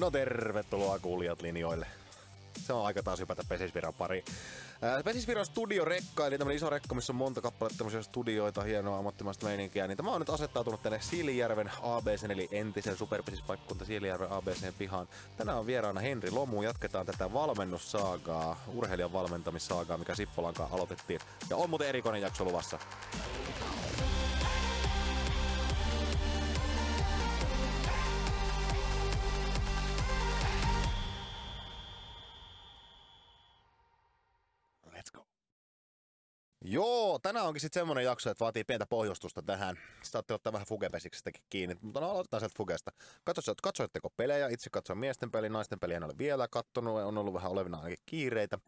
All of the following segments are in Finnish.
No tervetuloa kuulijat linjoille. Se on aika taas hypätä Pesisviran pari. Pesisviran studiorekka, eli tämmönen iso rekka, missä on monta kappaletta tämmöisiä studioita, hienoa ammattimaista meininkiä. Niin tämä on nyt asettautunut tänne Siilijärven ABC, eli entisen superpesispaikkunta Siilijärven ABC pihaan. Tänään on vieraana Henri Lomu. Jatketaan tätä valmennussaagaa, urheilijan valmentamissaagaa, mikä Sippolankaan aloitettiin. Ja on muuten erikoinen jakso luvassa. Joo, tänään onkin sitten semmonen jakso, että vaatii pientä pohjustusta tähän. Saatte ottaa vähän fugepesiksestäkin kiinni, mutta no, aloitetaan sieltä fugesta. Katso, katsoitteko pelejä? Itse katsoin miesten peli, naisten peliä en ole vielä kattonut, on ollut vähän olevina ainakin kiireitä.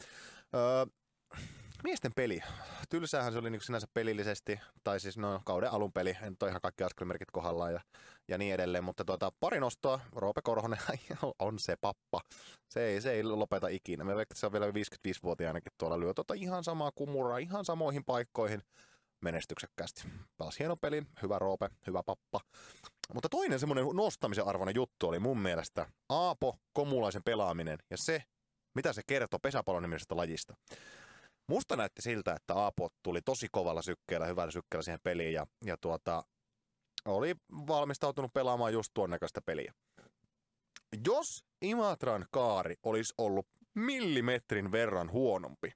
Öö, miesten peli. Tylsäähän se oli niin sinänsä pelillisesti, tai siis no kauden alun peli, en toi ihan kaikki askelmerkit kohdallaan ja, ja niin edelleen, mutta tuota, pari nostoa, Roope Korhonen on se pappa. Se ei, se ei lopeta ikinä. Me se on vielä 55-vuotiaanakin tuolla lyö tuota ihan samaa kumuraa, ihan samoihin paikkoihin menestyksekkäästi. Taas hieno peli, hyvä Roope, hyvä pappa. Mutta toinen semmoinen nostamisen arvoinen juttu oli mun mielestä Aapo Komulaisen pelaaminen ja se, mitä se kertoo pesäpallon nimisestä lajista. Musta näytti siltä, että Aapo tuli tosi kovalla sykkeellä, hyvällä sykkeellä siihen peliin ja, ja tuota, oli valmistautunut pelaamaan just tuon näköistä peliä. Jos Imatran kaari olisi ollut millimetrin verran huonompi,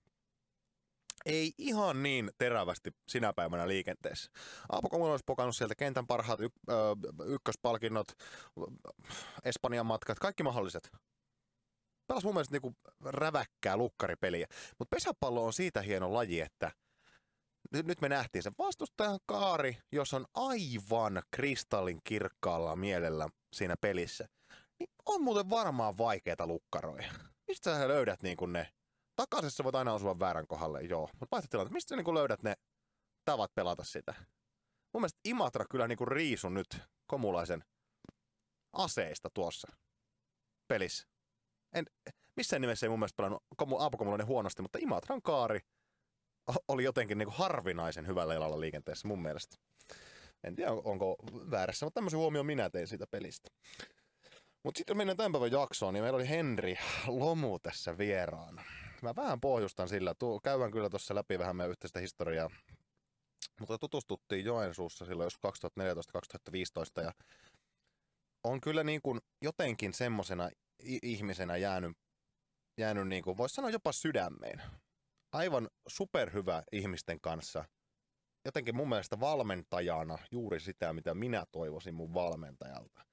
ei ihan niin terävästi sinä päivänä liikenteessä. Aapo Komula olisi pokannut sieltä kentän parhaat y- ö, ykköspalkinnot, Espanjan matkat, kaikki mahdolliset pelas mun mielestä niinku räväkkää lukkaripeliä. Mutta pesäpallo on siitä hieno laji, että nyt, me nähtiin sen vastustajan kaari, jos on aivan kristallin kirkkaalla mielellä siinä pelissä, niin on muuten varmaan vaikeita lukkaroja. Mistä sä löydät niin ne? Takaisessa voit aina osua väärän kohdalle, joo. Mutta vaihtotilanteessa, mistä sä niin löydät ne tavat pelata sitä? Mun mielestä Imatra kyllä niin riisun nyt komulaisen aseista tuossa pelissä en, missään nimessä ei mun mielestä pelannut Aapo Komulainen huonosti, mutta Imatran kaari oli jotenkin niin kuin harvinaisen hyvällä jalalla liikenteessä mun mielestä. En tiedä, onko väärässä, mutta tämmöisen huomioon minä tein siitä pelistä. Mutta sitten mennään tämän päivän jaksoon, niin meillä oli Henri Lomu tässä vieraana. Mä vähän pohjustan sillä, tuu, käydään kyllä tuossa läpi vähän meidän yhteistä historiaa. Mutta tutustuttiin Joensuussa silloin jos 2014-2015 ja on kyllä niin kuin jotenkin semmosena ihmisenä jäänyt, jäänyt niin kuin, voisi sanoa jopa sydämeen. Aivan superhyvä ihmisten kanssa. Jotenkin mun mielestä valmentajana juuri sitä, mitä minä toivoisin mun valmentajalta.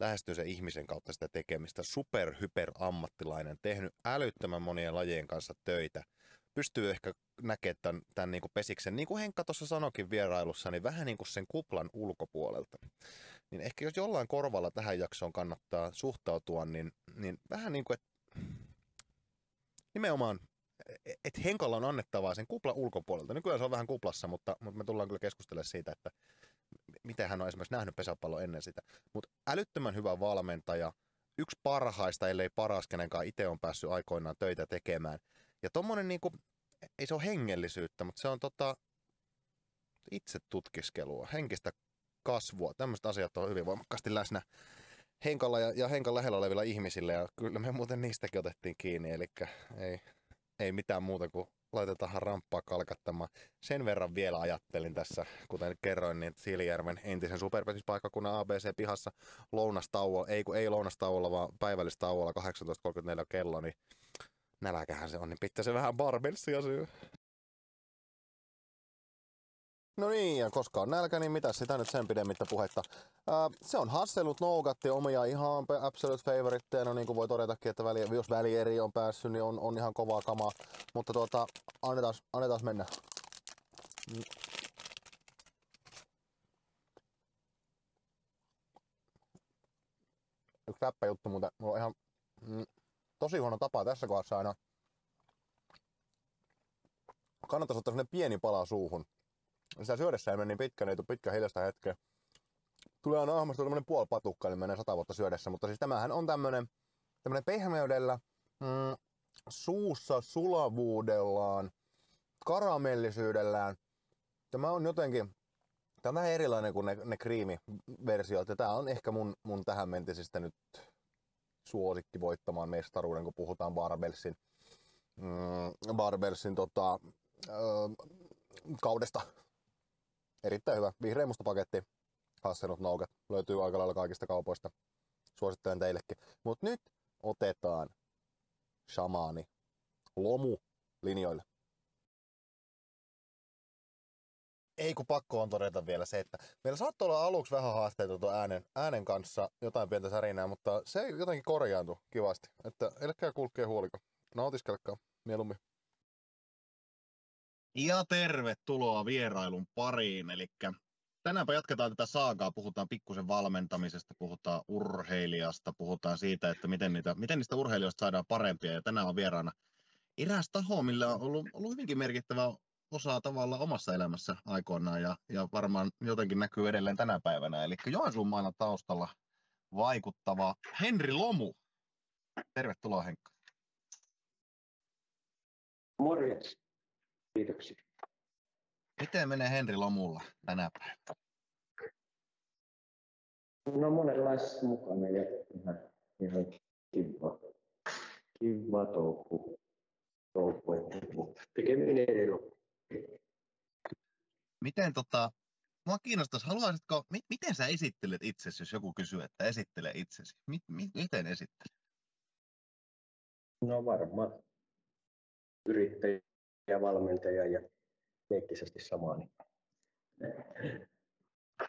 Lähestyy se ihmisen kautta sitä tekemistä. Superhyper ammattilainen, tehnyt älyttömän monien lajien kanssa töitä. Pystyy ehkä näkemään tämän, tämän niin kuin pesiksen, niin kuin Henkka tuossa sanokin vierailussa, niin vähän niin kuin sen kuplan ulkopuolelta. Niin ehkä jos jollain korvalla tähän jaksoon kannattaa suhtautua, niin, niin vähän niin kuin, että nimenomaan, että Henkalla on annettavaa sen kuplan ulkopuolelta. Nykyään se on vähän kuplassa, mutta, mutta me tullaan kyllä keskustelemaan siitä, että miten hän on esimerkiksi nähnyt pesäpallo ennen sitä. Mutta älyttömän hyvä valmentaja, yksi parhaista, ellei paras, kenenkaan itse on päässyt aikoinaan töitä tekemään. Ja tommonen niinku, ei se ole hengellisyyttä, mutta se on tota, itse tutkiskelua, henkistä kasvua. Tämmöiset asiat on hyvin voimakkaasti läsnä Henkalla ja, ja Henkan lähellä olevilla ihmisillä ja kyllä me muuten niistäkin otettiin kiinni, eli ei, ei mitään muuta kuin laitetaan ramppaa kalkattamaan. Sen verran vielä ajattelin tässä, kuten kerroin, niin Siilijärven entisen superpetispaikkakunnan ABC-pihassa lounastauolla, ei kun ei lounastauolla, vaan päivällistauolla 18.34 kello, niin Näläkähän se on, niin pitää se vähän barbelsia syö. No niin, ja koska on nälkä, niin mitä sitä nyt sen pidemmittä puhetta. Ää, se on hassellut nougatti omia ihan absolute favoriteja, no niin kuin voi todetakin, että väli, jos välieri on päässyt, niin on, on ihan kovaa kamaa. Mutta tuota, annetaan, annetaan mennä. Yksi läppä juttu, mutta mulla on ihan... Mm, tosi huono tapa tässä kohdassa aina. Kannattaisi ottaa sellainen pieni pala suuhun. Sitä syödessä ei mene niin pitkään, ei tule pitkä hiljaista hetkeä. Tulee aina ahmasta tämmönen puoli patukka, niin menee sata vuotta syödessä. Mutta siis tämähän on tämmönen, tämmönen pehmeydellä, mm, suussa sulavuudellaan, karamellisyydellään. Tämä on jotenkin, tämä on vähän erilainen kuin ne, ne kriimiversiot. Ja tämä on ehkä mun, mun tähän mentisistä nyt suosikki voittamaan mestaruuden, kun puhutaan Barbelsin, mm, Barbelsin tota, ö, kaudesta. Erittäin hyvä. Vihreä musta paketti. Hasselnut noukat. Löytyy aika lailla kaikista kaupoista. Suosittelen teillekin. Mutta nyt otetaan shamaani lomu linjoille. ei kun pakko on todeta vielä se, että meillä saattoi olla aluksi vähän haasteita tuon äänen, äänen kanssa, jotain pientä särinää, mutta se jotenkin korjaantui kivasti. Että älkää kulkee huoliko. Nautiskelkaa mieluummin. Ja tervetuloa vierailun pariin. Eli tänäänpä jatketaan tätä saagaa, puhutaan pikkusen valmentamisesta, puhutaan urheilijasta, puhutaan siitä, että miten, niitä, miten niistä urheilijoista saadaan parempia. Ja tänään on vieraana eräs taho, millä on ollut, ollut hyvinkin merkittävä osaa tavalla omassa elämässä aikoinaan ja, ja varmaan jotenkin näkyy edelleen tänä päivänä. Eli Joensuun mailla taustalla vaikuttava Henri Lomu. Tervetuloa Henkka. Morjens. Kiitoksia. Miten menee Henri Lomulla tänä päivänä? No monenlaisessa mukana ja ihan, ihan kiva, kiva touhu. touhu. Tekeminen ei ole Miten tota, mua kiinnostaisi, haluaisitko, mi, miten sä esittelet itsesi, jos joku kysyy, että esittele itsesi? Mi, mi, miten esittelet? No varmaan yrittäjä, valmentaja ja leikkisesti samaa. Niin.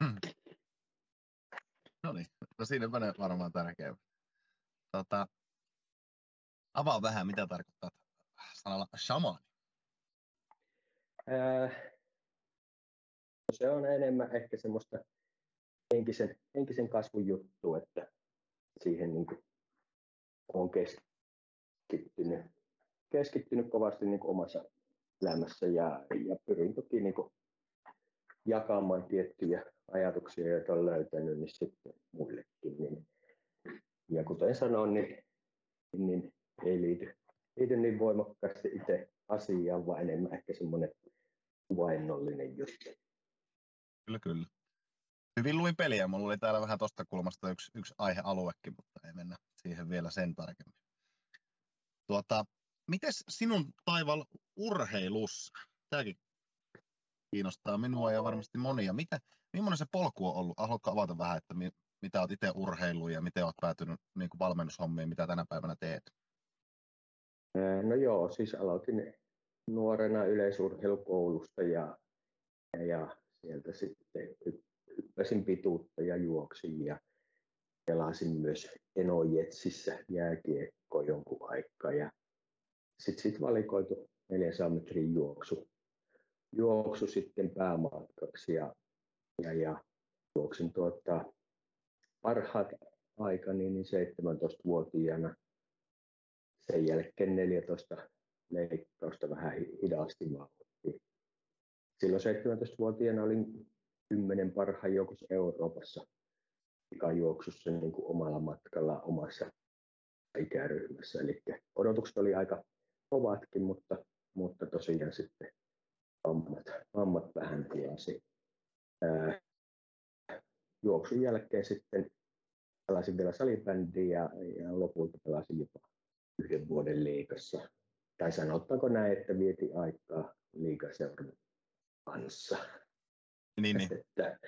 Hmm. No niin, no siinä menee varmaan tärkeä. Tota, avaa vähän, mitä tarkoittaa sanalla shamani. se on enemmän ehkä semmoista henkisen, henkisen kasvun juttu, että siihen niin kuin on keskittynyt, keskittynyt kovasti niin kuin omassa elämässä ja, ja pyrin toki niin kuin jakamaan tiettyjä ajatuksia, joita olen löytänyt, niin sitten muillekin. Niin, ja kuten sanoin, niin, niin ei liity, liity niin voimakkaasti itse asiaan, vaan enemmän ehkä semmoinen kuvainnollinen juttu. Kyllä, kyllä. Hyvin luin peliä. Mulla oli täällä vähän tuosta kulmasta yksi, yksi aihealuekin, mutta ei mennä siihen vielä sen tarkemmin. Tuota, miten sinun taival urheilussa? Tämäkin kiinnostaa minua ja varmasti monia. Mitä, millainen se polku on ollut? Haluatko avata vähän, että mi, mitä olet itse urheilu ja miten olet päätynyt niin kuin valmennushommiin, mitä tänä päivänä teet? No joo, siis aloitin nuorena yleisurheilukoulusta ja, ja sieltä sitten hyppäsin pituutta ja juoksin ja pelasin myös Enojetsissä jääkiekko jonkun aikaa ja sitten sit valikoitu 400 metrin juoksu, juoksu sitten päämatkaksi ja, ja, ja juoksin tuota, parhaat aikani niin 17-vuotiaana. Sen jälkeen 14 leikkausta vähän hidasti vauhtia. Silloin 17-vuotiaana olin kymmenen parhaan joukossa Euroopassa pikajuoksussa niin kuin omalla matkalla omassa ikäryhmässä. Eli odotukset oli aika kovatkin, mutta, mutta tosiaan sitten vammat, vammat vähän tilasi. Ää, juoksun jälkeen sitten pelasin vielä salibändiä ja, ja lopulta pelasin jopa yhden vuoden liikassa tai sanottaako näin, että vieti aikaa liikaseuran kanssa. Niin, niin. että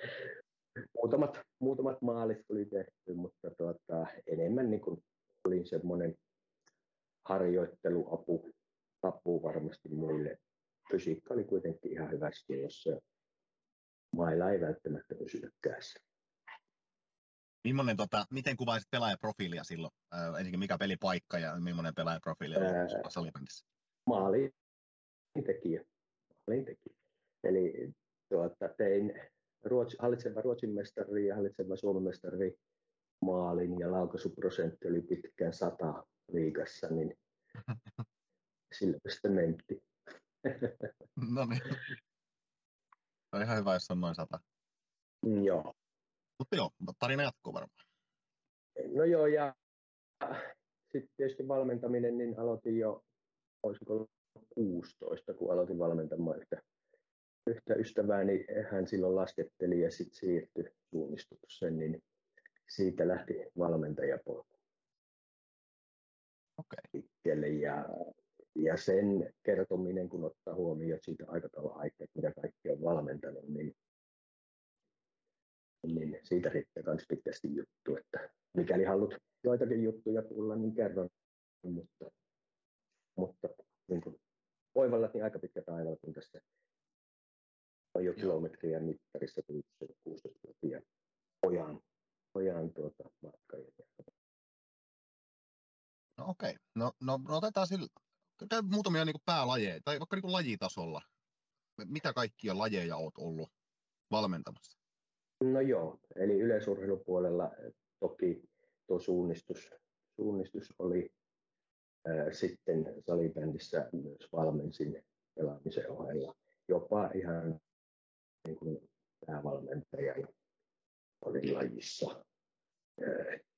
muutamat, muutamat maalit tuli tehty, mutta tuota, enemmän niin kuin olin semmoinen harjoitteluapu apu varmasti muille. Fysiikka oli kuitenkin ihan hyvästi, jos mailla ei välttämättä pysynyt kädessä. Millainen, tota, miten kuvaisit pelaajaprofiilia silloin? Äh, ensinnäkin mikä pelipaikka ja millainen pelaajaprofiili oli äh, salibändissä? Maalintekijä. Maalintekijä. Eli tuota, tein Ruotsi, hallitseva Ruotsin mestari ja hallitseva Suomen mestari maalin ja laukaisuprosentti oli pitkään sata liigassa, niin sillä sitä mentti. no niin. On ihan hyvä, jos on noin sata. Mm, joo. Mutta joo, tarina jatkuu varmaan. No joo, ja sitten tietysti valmentaminen, niin aloitin jo, olisiko 16, kun aloitin valmentamaan yhtä, yhtä ystävääni. Hän silloin lasketteli ja sitten siirtyi suunnistukseen, niin siitä lähti valmentajapolku. Okei. liikkeelle ja, ja sen kertominen, kun ottaa huomioon siitä aika kauan aikaa, mitä kaikki on valmentanut, niin, niin siitä riittää myös pitkästi juttu, että mikäli haluat joitakin juttuja kuulla, niin kerron, mutta, mutta niin kuin Oivalla niin aika pitkä taival, kun tässä on jo kilometriä mittarissa 16 pojan, pojan tuota, matka. No okei. Okay. No, no, no otetaan sillä, käy muutamia niin päälajeja, tai vaikka niin lajitasolla. Mitä kaikkia lajeja olet ollut valmentamassa? No joo, eli yleisurheilupuolella toki tuo suunnistus, suunnistus oli sitten salibändissä myös valmensin pelaamisen ohella. Jopa ihan niin kuin päävalmentajana olin lajissa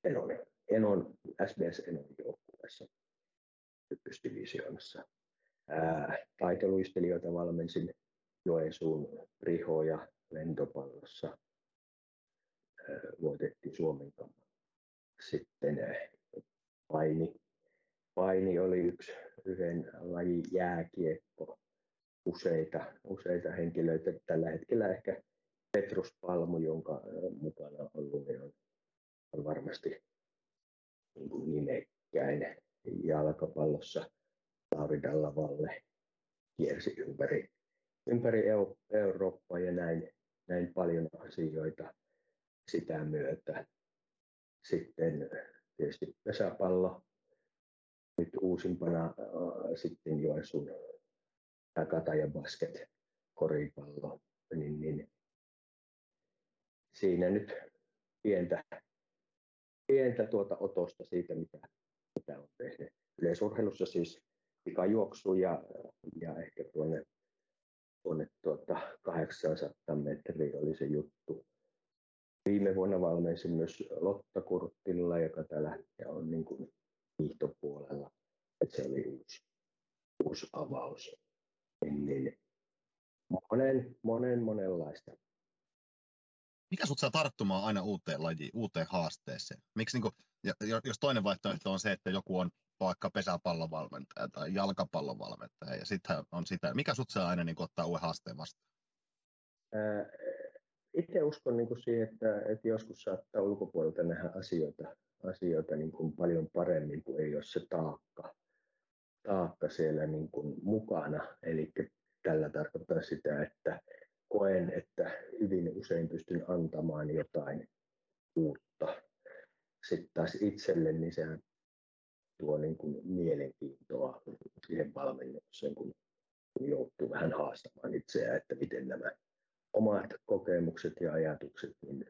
Enon, Enon SBS Enon joukkueessa ykkösdivisioonassa. Taitoluistelijoita valmensin Joensuun Rihoja lentopallossa. Voitettiin Suomen. Sitten paini paini oli yksi yhden lajin jääkiekko. Useita, useita henkilöitä. Tällä hetkellä ehkä Petrus Palmu, jonka mukana on ollut, niin on, varmasti niin nimekkäin jalkapallossa. Lauri Dallavalle kiersi ympäri, ympäri Eurooppaa ja näin, näin paljon asioita sitä myötä. Sitten tietysti pesäpallo, nyt uusimpana äh, sitten Joensuun Kataja Basket koripallo, niin, niin siinä nyt pientä, pientä tuota otosta siitä, mitä, mitä on tehnyt. Yleisurheilussa siis pikajuoksu ja, ja ehkä tuonne, tuonne tuota 800 metriä oli se juttu. Viime vuonna valmensin myös Lotta Kurttilla, joka täällä on niin kuin hiihtopuolella. Että se oli uusi, uusi avaus. Niin, monen, monen, monenlaista. Mikä sut saa tarttumaan aina uuteen lajiin, uuteen haasteeseen? Miksi, niin kun, jos toinen vaihtoehto on se, että joku on vaikka pesäpallovalmentaja tai jalkapallovalmentaja ja sitten on sitä, mikä sut saa aina niin ottaa uuden haasteen vastaan? itse uskon niin kuin siihen, että, että joskus saattaa ulkopuolelta nähdä asioita asioita niin kuin paljon paremmin, kuin ei ole se taakka, taakka siellä niin kuin mukana. Eli tällä tarkoittaa sitä, että koen, että hyvin usein pystyn antamaan jotain uutta. Sitten taas itselle, niin sehän tuo niin kuin mielenkiintoa siihen valmennukseen, kun joutuu vähän haastamaan itseään, että miten nämä omat kokemukset ja ajatukset niin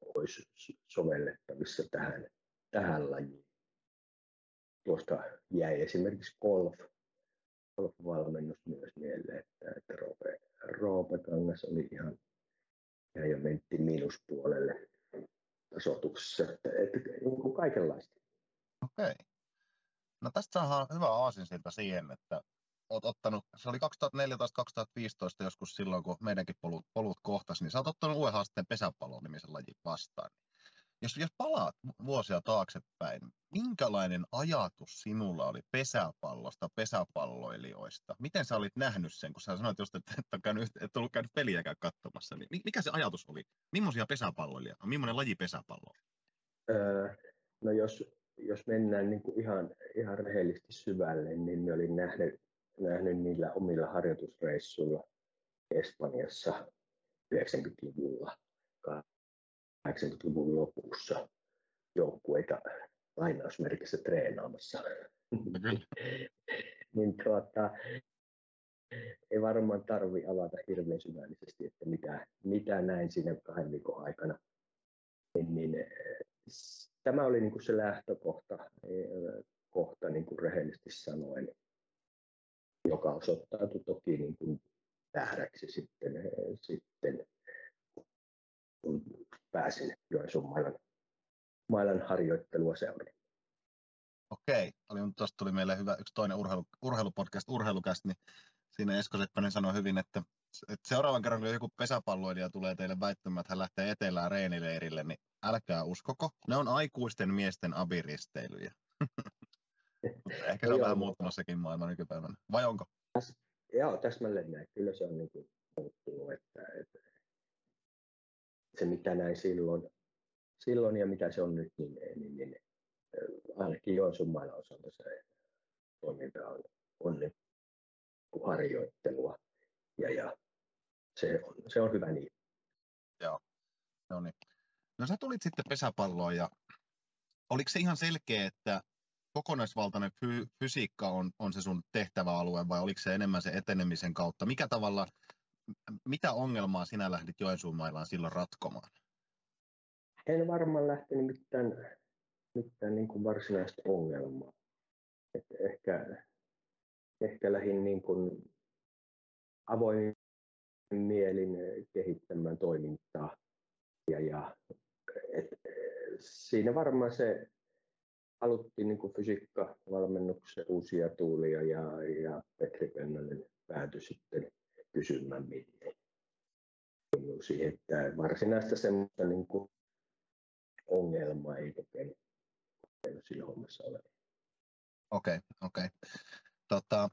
olisi sovellettavissa tähän, tähän lajiin. Tuosta jäi esimerkiksi golf, golf-valmennus myös mieleen, että, että Roope, Roope Kangas oli ihan, ihan jo mentti miinuspuolelle tasoituksessa, että, että niin kaikenlaista. Okei. No tästä saadaan hyvä aasinsilta siihen, että olet ottanut, se oli 2014-2015 joskus silloin, kun meidänkin polut, polut kohtasi, niin sä oot ottanut uuden haasteen pesäpallon nimisen lajin vastaan. Jos, jos palaat vuosia taaksepäin, minkälainen ajatus sinulla oli pesäpallosta, pesäpalloilijoista? Miten sä olit nähnyt sen, kun sä sanoit just, että et, käynyt, et ollut käynyt peliäkään katsomassa, niin mikä se ajatus oli? Millaisia on? Millainen laji pesäpallo öö, no jos, jos mennään niin kuin ihan, ihan rehellisesti syvälle, niin me olin nähnyt nähnyt niillä omilla harjoitusreissuilla Espanjassa 90-luvulla, 80-luvun lopussa joukkueita lainausmerkissä treenaamassa. niin tuota, ei varmaan tarvi avata hirveän syvällisesti, että mitä, mitä näin siinä kahden viikon aikana. Niin, niin, tämä oli niin kuin se lähtökohta, kohta niin kuin rehellisesti sanoen joka osoittautui toki niin kuin vääräksi sitten, sitten kun pääsin Joensuun mailan, mailan harjoittelua seuraamaan. Okei, oli, tuosta tuli meille hyvä yksi toinen urheilu, urheilupodcast, urheilukäst, niin siinä Esko Seppänen sanoi hyvin, että, että seuraavan kerran, kun joku pesäpalloilija tulee teille väittämään, että hän lähtee etelään reenileirille, niin älkää uskoko, ne on aikuisten miesten abiristeilyjä. Ehkä se on vähän muuttumassakin maailma nykypäivänä. Vai onko? Joo, täsmälleen näin. Kyllä se on niin kuin muuttunut, että, että se mitä näin silloin, silloin ja mitä se on nyt, niin, niin, niin ainakin Joensuun mailla osalta se toiminta on, on niin harjoittelua ja, ja se, on, se on hyvä niin. Joo, no niin. No sä tulit sitten pesäpalloon ja oliko se ihan selkeä, että kokonaisvaltainen fy- fysiikka on, on se sun tehtäväalue vai oliko se enemmän se etenemisen kautta? Mikä tavalla, mitä ongelmaa sinä lähdit Joensuun mailaan silloin ratkomaan? En varmaan lähtenyt mitään, mitään niin kuin varsinaista ongelmaa. Et ehkä, ehkä lähdin niin kuin avoin mielin kehittämään toimintaa. Ja, ja et, siinä varmaan se haluttiin niin fysiikkavalmennuksen uusia tuulia ja, ja Petri Pennanen päätyi sitten kysymään. Siihen, että varsinaista semmoista niin kuin ongelmaa ei kokenut, kokenut siinä hommassa ole. Okei, okay, okei. Okay. Tota,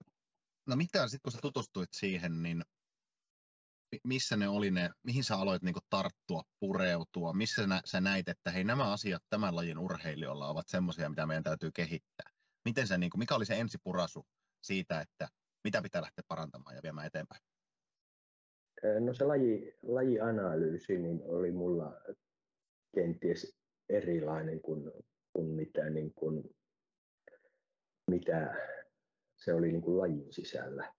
no mitä sitten kun sä tutustuit siihen, niin missä ne oli ne, mihin sä aloit niin tarttua, pureutua, missä nä, sä näit, että hei nämä asiat tämän lajin urheilijoilla ovat semmoisia, mitä meidän täytyy kehittää. Miten se, niin kuin, mikä oli se ensipurasu siitä, että mitä pitää lähteä parantamaan ja viemään eteenpäin? No se laji, lajianalyysi niin oli mulla kenties erilainen kuin, kuin mitä, niin kuin, mitä se oli niin kuin lajin sisällä.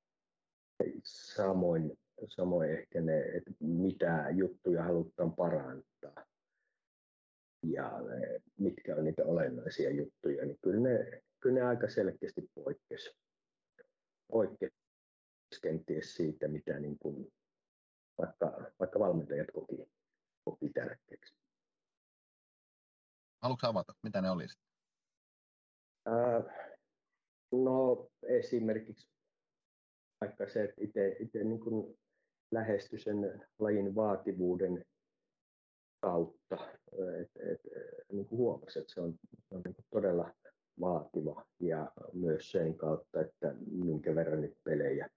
Samoin samoin ehkä ne, että mitä juttuja halutaan parantaa ja mitkä on niitä olennaisia juttuja, niin kyllä ne, kyllä ne aika selkeästi poikkesi. Poikkesi kenties siitä, mitä niin kuin vaikka, vaikka valmentajat koki, koki tärkeäksi. Haluatko avata, mitä ne olisi? Äh, no esimerkiksi vaikka se, että itse, itse niin kuin lähesty sen lajin vaativuuden kautta, että et, niin kuin huomasi, että se on, on niin kuin todella vaativa ja myös sen kautta, että minkä verran nyt pelejä,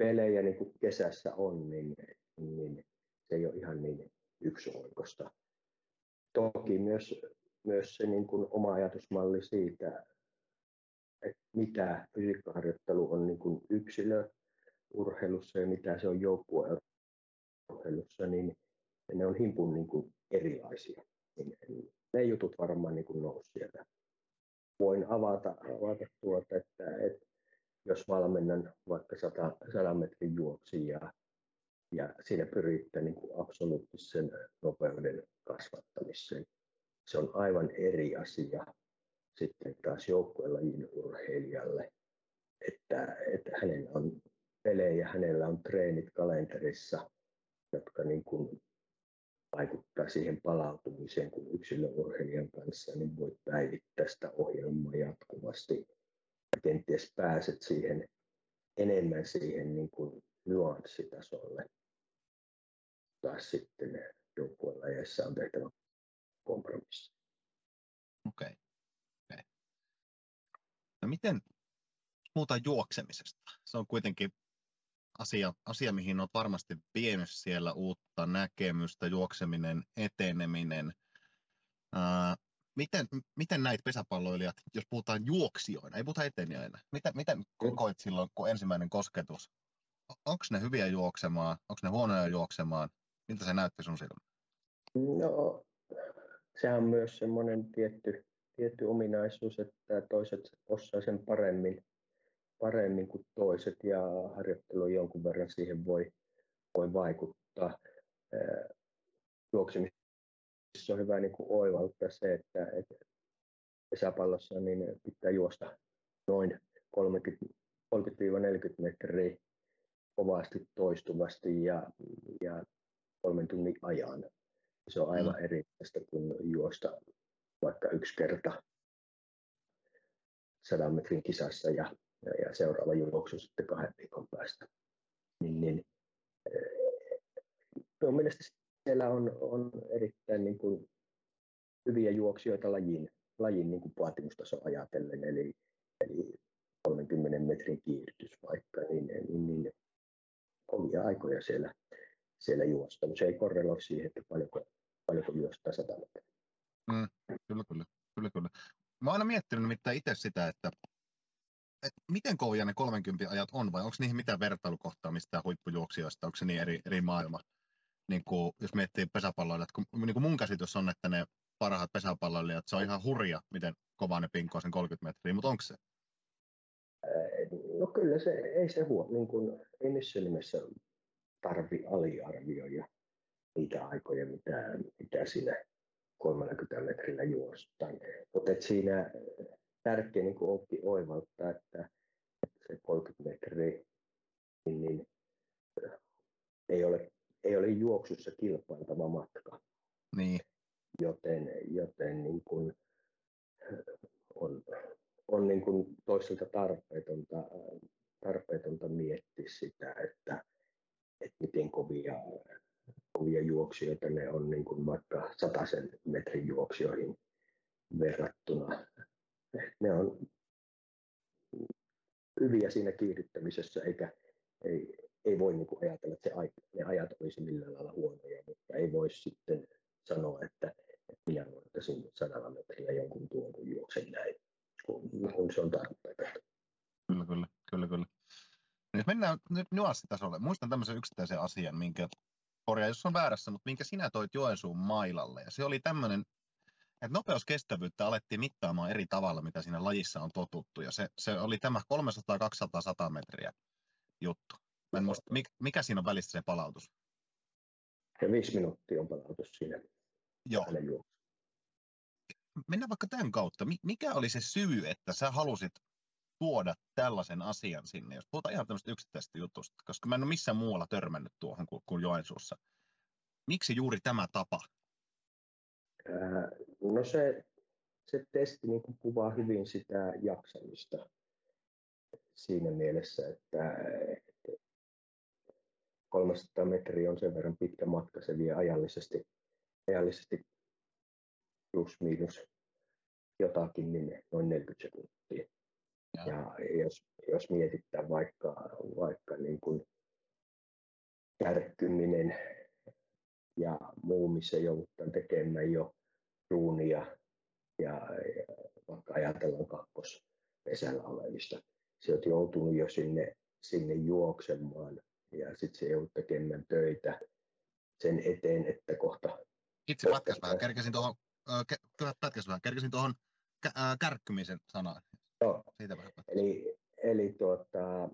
pelejä niin kuin kesässä on, niin, niin se ei ole ihan niin yksioikosta. Toki myös, myös se niin kuin oma ajatusmalli siitä, että mitä fysiikkaharjoittelu on niin kuin yksilö urheilussa ja mitä se on joukkueurheilussa, niin ne on himpun niin kuin erilaisia. Ne jutut varmaan niin kuin nousi sieltä. Voin avata, avata tuota, että, että jos valmennan vaikka 100, 100 metrin juoksi ja, siinä pyritte niin kuin absoluuttisen nopeuden kasvattamiseen, se on aivan eri asia sitten taas joukkuelajin urheilijalle, että, että hänen on pelejä, hänellä on treenit kalenterissa, jotka niin kuin vaikuttaa siihen palautumiseen, kun yksilöurheilijan kanssa niin voit päivittää sitä ohjelmaa jatkuvasti. Kenties pääset siihen enemmän siihen niin kuin nyanssitasolle. Taas sitten joukkuelajeissa on tehtävä kompromissi. Okei. Okay. okay. No miten puhutaan juoksemisesta? Se on kuitenkin asia, asia mihin olet varmasti vienyt siellä uutta näkemystä, juokseminen, eteneminen. Ää, miten, miten näit pesäpalloilijat, jos puhutaan juoksijoina, ei puhuta etenijöinä, miten, miten kokoit silloin, kun ensimmäinen kosketus? Onko ne hyviä juoksemaan, onko ne huonoja juoksemaan? Miltä se näytti sun silmään? No, se on myös semmoinen tietty, tietty ominaisuus, että toiset osaa sen paremmin paremmin kuin toiset ja harjoittelu jonkun verran siihen voi, voi vaikuttaa. Juoksemisessa on hyvä niin kuin oivaltaa se, että, että pesäpallossa niin pitää juosta noin 30-40 metriä kovasti toistuvasti ja, ja kolmen tunnin ajan. Se on aivan mm. erilaista kuin juosta vaikka yksi kerta sadan metrin kisassa ja ja, ja seuraava juoksu sitten kahden viikon päästä. Niin, niin, minun mielestä siellä on, on erittäin niin kuin hyviä juoksijoita lajin, lajin niin kuin vaatimustaso ajatellen, eli, eli 30 metrin kiihdytys vaikka, niin, niin, niin kovia aikoja siellä, siellä juosta, mutta se ei korreloi siihen, että paljonko, paljonko juostaa 100 metriä. Mm, kyllä, kyllä, kyllä, kyllä. Mä oon aina miettinyt nimittäin itse sitä, että, että miten kovia ne 30 ajat on, vai onko niihin mitään vertailukohtaa mistä huippujuoksijoista, onko se niin eri, eri maailma? Niin kuin, jos miettii pesäpalloilijat, kun, niin kuin mun käsitys on, että ne parhaat pesäpalloilijat, se on ihan hurja, miten kova ne pinkoo sen 30 metriä, mutta onko se? No kyllä se, ei se huo, niin kuin, ei missään nimessä tarvi aliarvioida niitä aikoja, mitä, mitä siinä 30 metrillä juostaan. Mutta siinä tärkeä niin oppi oivaltaa, että, että se 30 metriä niin, niin, ei, ole, ei ole juoksussa kilpailtava matka. Niin. Joten, joten niin kuin on, on niin kuin toiselta tarpeetonta, tarpeetonta miettiä sitä, että, että miten kovia, kovia juoksijoita ne on niin kuin vaikka sataisen metrin juoksijoihin verrattuna. Ne on hyviä siinä kiihdyttämisessä, eikä ei, ei voi niin kuin ajatella, että se, ne ajat olisi millään lailla huonoja, mutta ei voi sitten sanoa, että, että minä voittaisin sadalla metriä jonkun tuon juoksen näin kun, kun se on tarpeen. Kyllä, kyllä, kyllä, kyllä. Nyt mennään nyt nyanssitasolle. Muistan tämmöisen yksittäisen asian, minkä, korjaa jos on väärässä, mutta minkä sinä toit Joensuun mailalle. Ja se oli tämmöinen, että nopeuskestävyyttä alettiin mittaamaan eri tavalla, mitä siinä lajissa on totuttu. Ja se, se oli tämä 300, 200, 100 metriä juttu. Mä en muista, mikä siinä on välissä se palautus? Ja viisi minuuttia on palautus siinä. Joo mennään vaikka tämän kautta. Mikä oli se syy, että sä halusit tuoda tällaisen asian sinne, jos puhutaan ihan tämmöistä yksittäisestä jutusta, koska mä en ole missään muualla törmännyt tuohon kuin, kuin Joensuussa. Miksi juuri tämä tapa? no se, se testi niin kuin kuvaa hyvin sitä jaksamista siinä mielessä, että 300 metriä on sen verran pitkä matka, se vie ajallisesti, ajallisesti plus miinus jotakin, niin noin 40 sekuntia. Ja, ja jos, jos mietitään vaikka, vaikka niin kuin kärkkyminen ja muu, missä joudutaan tekemään jo ruunia ja, ja vaikka ajatellaan kakkospesällä olevista, se on joutunut jo sinne, sinne juoksemaan ja sitten se joudut tekemään töitä sen eteen, että kohta... Itse pätkäs vähän, kerkesin tuohon äh, pätkäs vähän, kerkesin tuohon kä- kärkkymisen sanaan. Joo. Siitä vähän. Eli, eli tuota,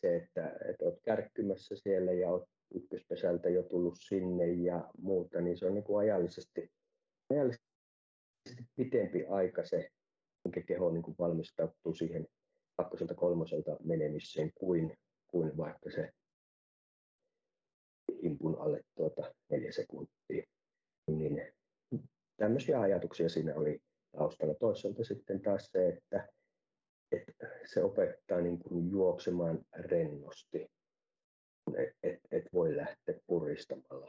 se, että, että olet kärkkymässä siellä ja olet ykköspesältä jo tullut sinne ja muuta, niin se on niin kuin ajallisesti, ajallisesti pitempi aika se, minkä keho niin kuin valmistautuu siihen kakkoselta kolmoselta menemiseen kuin, kuin vaikka se impun alle tuota neljä sekuntia. Niin tämmöisiä ajatuksia siinä oli taustalla. Toisaalta sitten taas se, että, että se opettaa niin kuin juoksemaan rennosti, että et, et voi lähteä puristamalla.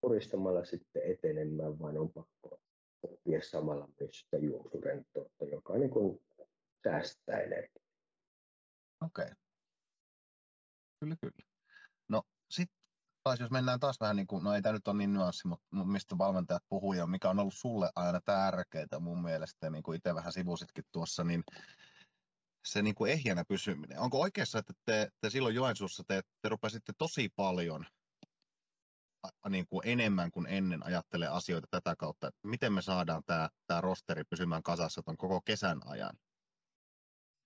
Puristamalla sitten etenemään, vaan on pakko oppia samalla myös sitä juoksurentoutta, joka niin kuin säästää energiaa. Okei. Okay. Kyllä, kyllä. No sitten taas jos mennään taas vähän niin kuin, no ei tämä nyt ole niin nyanssi, mutta mistä valmentajat puhuu ja mikä on ollut sulle aina tärkeää mun mielestä, niin kuin itse vähän sivusitkin tuossa, niin se niin kuin ehjänä pysyminen. Onko oikeassa, että te, te silloin Joensuussa te, te rupesitte tosi paljon niin kuin enemmän kuin ennen ajattelee asioita tätä kautta, että miten me saadaan tämä, tämä rosteri pysymään kasassa ton koko kesän ajan?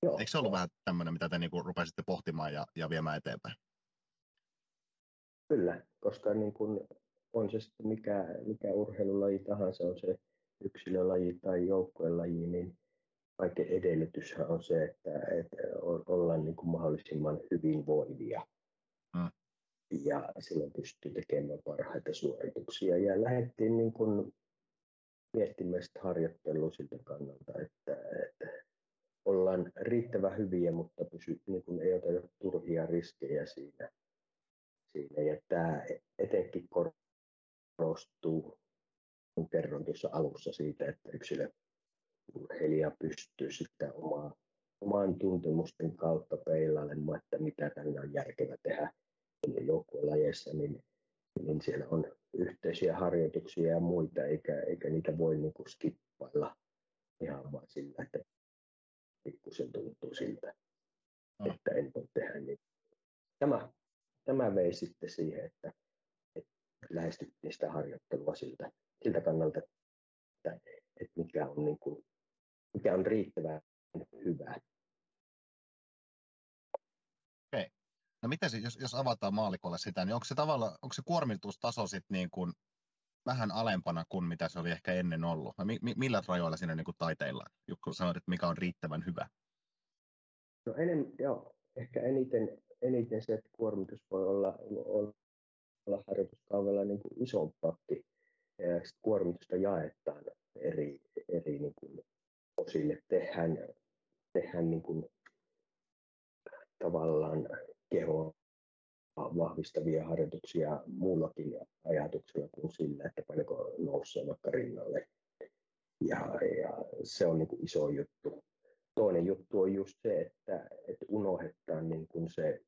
Joo. Eikö se ollut vähän tämmöinen, mitä te niin kuin rupesitte pohtimaan ja, ja viemään eteenpäin? Kyllä, koska niin kuin on se sitten mikä, mikä urheilulaji tahansa, on se yksilölaji tai joukkuelaji, niin kaiken edellytyshän on se, että, että ollaan niin kuin mahdollisimman hyvinvoivia. Hmm. Ja silloin pystyy tekemään parhaita suorituksia. Ja lähdettiin niin kuin miettimään sitä harjoittelua siltä kannalta, että, että ollaan riittävän hyviä, mutta pysy, niin kuin ei oteta turhia riskejä siinä siinä. Ja tämä etenkin korostuu kun kerron tuossa alussa siitä, että yksilö urheilija pystyy sitten omaa, oman tuntemusten kautta peilailemaan, että mitä tänne on järkevä tehdä joukkuelajeissa, niin, niin siellä on yhteisiä harjoituksia ja muita, eikä, eikä niitä voi niin kuin skippailla ihan vain sillä, että pikkusen tuntuu siltä, että en voi tehdä niin. Tämä, tämä vei sitten siihen, että, että lähestyttiin sitä harjoittelua siltä, siltä kannalta, että, että mikä, on niin kuin, mikä on riittävän hyvää. Okei. No miten se, jos, jos avataan maalikolle sitä, niin onko se tavalla, onko se kuormitustaso sitten niin kuin vähän alempana kuin mitä se oli ehkä ennen ollut? Mi, mi, millä rajoilla siinä niin kuin taiteillaan? Jukka sanoit, että mikä on riittävän hyvä. No enem, joo, ehkä eniten, eniten se, että kuormitus voi olla, olla harjoituskaudella niin kuin isompaakin. Ja kuormitusta jaetaan eri, eri niin kuin osille. Tehdään, tehdään niin kuin tavallaan kehoa vahvistavia harjoituksia muullakin ajatuksella kuin sillä, että paljonko nousee vaikka rinnalle. Ja, ja se on niin kuin iso juttu. Toinen juttu on just se, että, että unohdetaan niin kuin se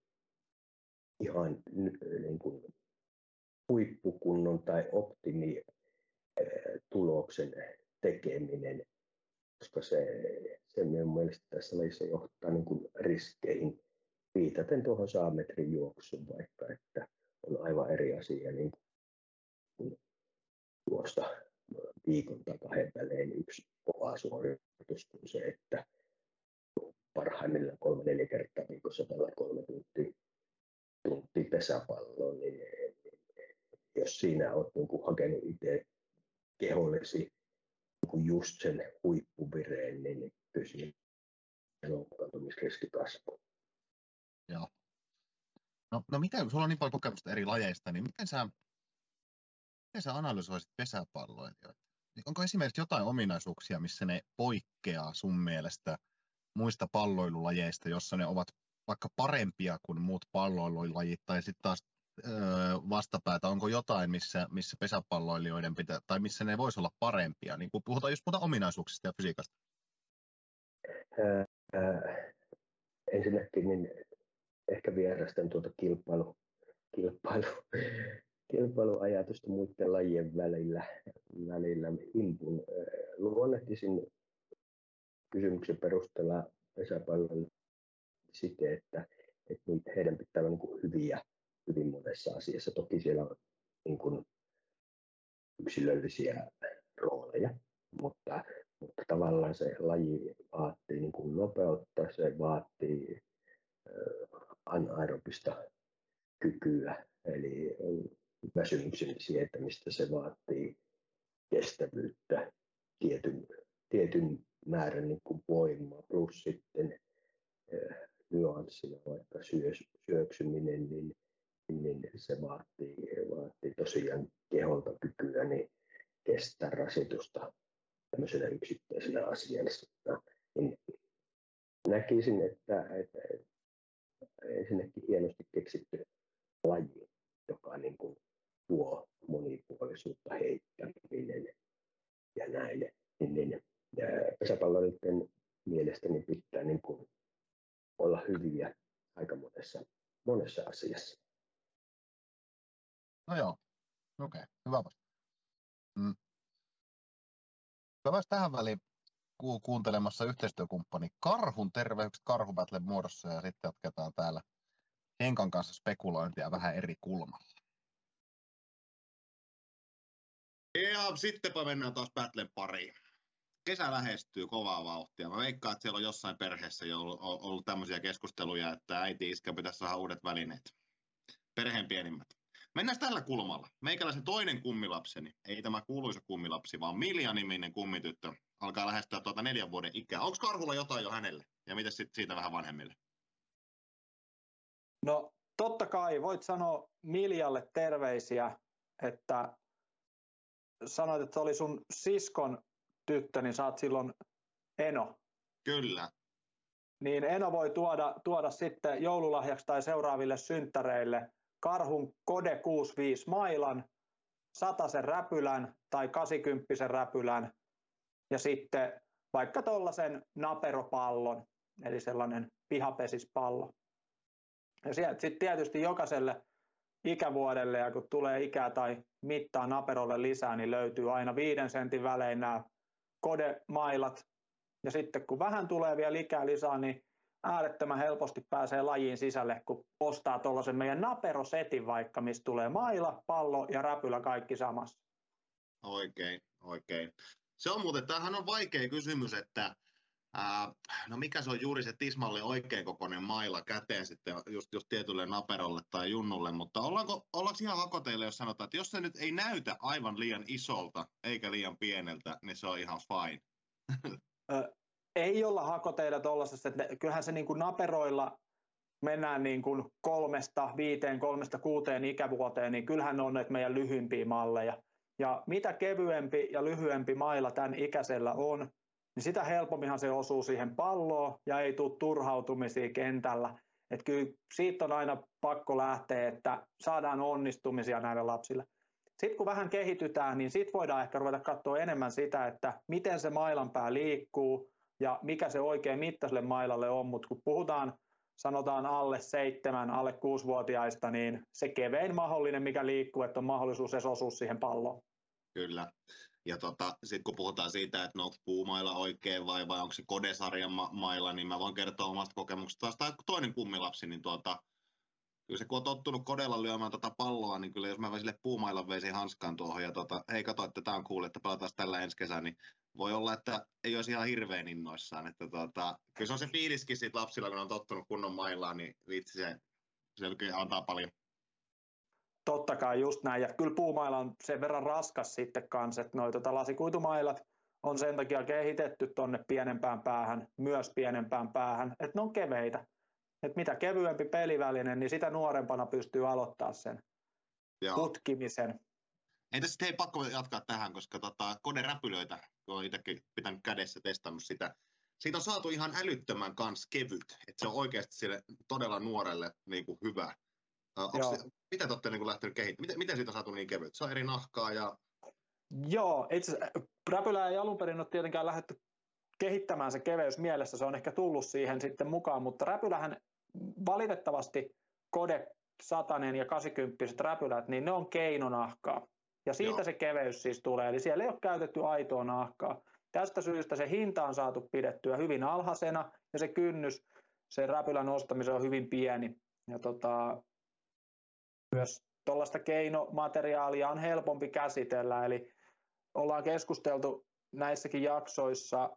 ihan niin kuin huippukunnon tai optimi tuloksen tekeminen, koska se, se minun mielestä tässä lajissa johtaa niin kuin riskeihin viitaten tuohon saametrin juoksuun vaikka, että on aivan eri asia niin kuin tuosta viikon tai kahden välein yksi kova suoritus kuin se, että parhaimmillaan kolme neljä kertaa viikossa tällä kolme tuntia, tuntia pesäpalloa, niin, jos siinä olet niin kuin hakenut itse kehollesi niin just sen huippuvireen, niin kyllä siinä loukkaantumisriski kasvaa. Joo. No, no miten, sulla on niin paljon kokemusta eri lajeista, niin miten sä, miten sä analysoisit pesäpalloa? Niin onko esimerkiksi jotain ominaisuuksia, missä ne poikkeaa sun mielestä muista palloilulajeista, jossa ne ovat vaikka parempia kuin muut palloilulajit, tai sitten taas öö, vastapäätä, onko jotain, missä, missä pesäpalloilijoiden pitää, tai missä ne voisi olla parempia, niin kun puhutaan just puhutaan ominaisuuksista ja fysiikasta? Ää, ää, ensinnäkin niin ehkä vierastan tuota kilpailu, kilpailu, kilpailuajatusta muiden lajien välillä, välillä impun. Luonnehtisin kysymyksen perusteella pesäpallon siten, että, että heidän pitää olla niin hyviä hyvin monessa asiassa. Toki siellä on niin kuin yksilöllisiä rooleja, mutta, mutta tavallaan se laji vaatii niin kuin nopeutta, se vaatii anaerobista kykyä, eli väsymyksen sietämistä se vaatii kestävyyttä, tietyn, tietyn määrän niin kuin voimaa, plus sitten äh, nyanssina vaikka syö, syöksyminen, niin, niin se vaatii, vaatii tosiaan keholta kykyä niin kestää rasitusta tämmöisenä yksittäisenä asiana. Niin näkisin, että, että, että ensinnäkin hienosti keksitty laji, joka niin kuin tuo monipuolisuutta heittäminen ja näin. Niin, niin pesäpalloilijoiden mielestäni pitää niin kuin olla hyviä aika monessa, monessa asiassa. No joo, okei, okay. hyvä vastaus. Mm. Hyvä tähän väliin ku- kuuntelemassa yhteistyökumppani Karhun terveykset Karhubattlen muodossa ja sitten jatketaan täällä Henkan kanssa spekulointia vähän eri kulmalla. Ja sittenpä mennään taas Battlen pariin. Kesä lähestyy kovaa vauhtia. Mä veikkaan, että siellä on jossain perheessä jo ollut, ollut tämmöisiä keskusteluja, että äiti iskä pitäisi saada uudet välineet. Perheen pienimmät. Mennään tällä kulmalla. Meikäläisen toinen kummilapseni, ei tämä kuuluisa kummilapsi, vaan Milja-niminen kummityttö, alkaa lähestyä tuota neljän vuoden ikää. Onko Karhulla jotain jo hänelle? Ja miten sitten siitä vähän vanhemmille? No totta kai, voit sanoa Miljalle terveisiä, että sanoit, että se oli sun siskon tyttö, niin saat silloin Eno. Kyllä. Niin Eno voi tuoda, tuoda sitten joululahjaksi tai seuraaville synttäreille karhun Kode 65 mailan sen räpylän tai 80 räpylän ja sitten vaikka tuollaisen naperopallon, eli sellainen pihapesispallo. Ja sitten tietysti jokaiselle ikävuodelle ja kun tulee ikää tai mittaa naperolle lisää, niin löytyy aina viiden sentin välein nämä kodemailat. Ja sitten kun vähän tulee vielä ikää lisää, niin äärettömän helposti pääsee lajiin sisälle, kun ostaa tuollaisen meidän naperosetin vaikka, mistä tulee maila, pallo ja räpylä kaikki samassa. Oikein, oikein. Se on muuten, tämähän on vaikea kysymys, että ää, no mikä se on juuri se tismalle oikein kokoinen maila käteen sitten just, just tietylle naperolle tai junnulle, mutta ollaanko, ollaanko ihan hakoteille, jos sanotaan, että jos se nyt ei näytä aivan liian isolta eikä liian pieneltä, niin se on ihan fine. ei olla hakoteilla tuollaisesta, että kyllähän se niin kuin naperoilla mennään niin kuin kolmesta viiteen, kolmesta kuuteen ikävuoteen, niin kyllähän ne on näitä meidän lyhyimpiä malleja. Ja mitä kevyempi ja lyhyempi mailla tämän ikäisellä on, niin sitä helpomminhan se osuu siihen palloon ja ei tule turhautumisia kentällä. Että kyllä siitä on aina pakko lähteä, että saadaan onnistumisia näille lapsille. Sitten kun vähän kehitytään, niin sitten voidaan ehkä ruveta katsoa enemmän sitä, että miten se mailanpää liikkuu ja mikä se oikein mittaiselle mailalle on, mutta kun puhutaan sanotaan alle seitsemän, alle kuusivuotiaista, niin se kevein mahdollinen, mikä liikkuu, että on mahdollisuus edes osua siihen palloon. Kyllä. Ja tota, sitten kun puhutaan siitä, että no onko puumailla oikein vai, vai onko se kodesarjan ma- mailla, niin mä voin kertoa omasta kokemuksesta. Taas toinen kummilapsi, niin tuota, kyllä se kun on tottunut kodella lyömään tota palloa, niin kyllä jos mä sille puumailan veisin hanskaan tuohon ja tota, hei kato, että tämä on cool, että pelataan tällä ensi kesänä, niin voi olla, että ei olisi ihan hirveän innoissaan. Että tota, kyllä se on se fiiliskin siitä lapsilla, kun on tottunut kunnon mailaan, niin vitsi se, se antaa paljon. Totta kai just näin, ja kyllä puumaila on sen verran raskas sitten kanssa, että noi tota lasikuitumailat on sen takia kehitetty tuonne pienempään päähän, myös pienempään päähän, että ne on keveitä. Et mitä kevyempi peliväline, niin sitä nuorempana pystyy aloittaa sen Joo. tutkimisen. Entä sitten hei, pakko jatkaa tähän, koska tota, koneräpylöitä, kun olen itsekin pitänyt kädessä testannut sitä, siitä on saatu ihan älyttömän kans kevyt, että se on oikeasti sille todella nuorelle niin kuin hyvä. Uh, se, mitä te olette niin lähtenyt kehittämään? Miten, miten siitä on saatu niin kevyt? Se on eri nahkaa ja... Joo, itse räpylää ei alun perin ole tietenkään lähdetty kehittämään se keveys mielessä, se on ehkä tullut siihen sitten mukaan, mutta räpylähän valitettavasti Kode 100 ja 80 räpylät, niin ne on keinonahkaa. Ja siitä Joo. se keveys siis tulee, eli siellä ei ole käytetty aitoa nahkaa. Tästä syystä se hinta on saatu pidettyä hyvin alhaisena ja se kynnys sen räpylän ostamiseen on hyvin pieni. Ja tota, myös tuollaista keinomateriaalia on helpompi käsitellä, eli ollaan keskusteltu näissäkin jaksoissa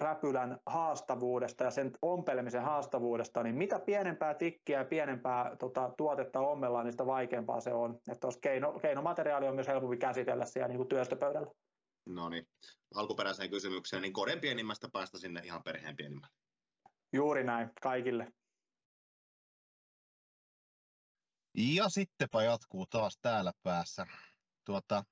räpylän haastavuudesta ja sen ompelemisen haastavuudesta, niin mitä pienempää tikkiä ja pienempää tota, tuotetta ommellaan, niin sitä vaikeampaa se on. Että keino, keinomateriaali on myös helpompi käsitellä siellä niin kuin työstöpöydällä. No niin, alkuperäiseen kysymykseen, niin koden pienimmästä päästä sinne ihan perheen pienimmälle. Juuri näin, kaikille. Ja sittenpä jatkuu taas täällä päässä. Tuota,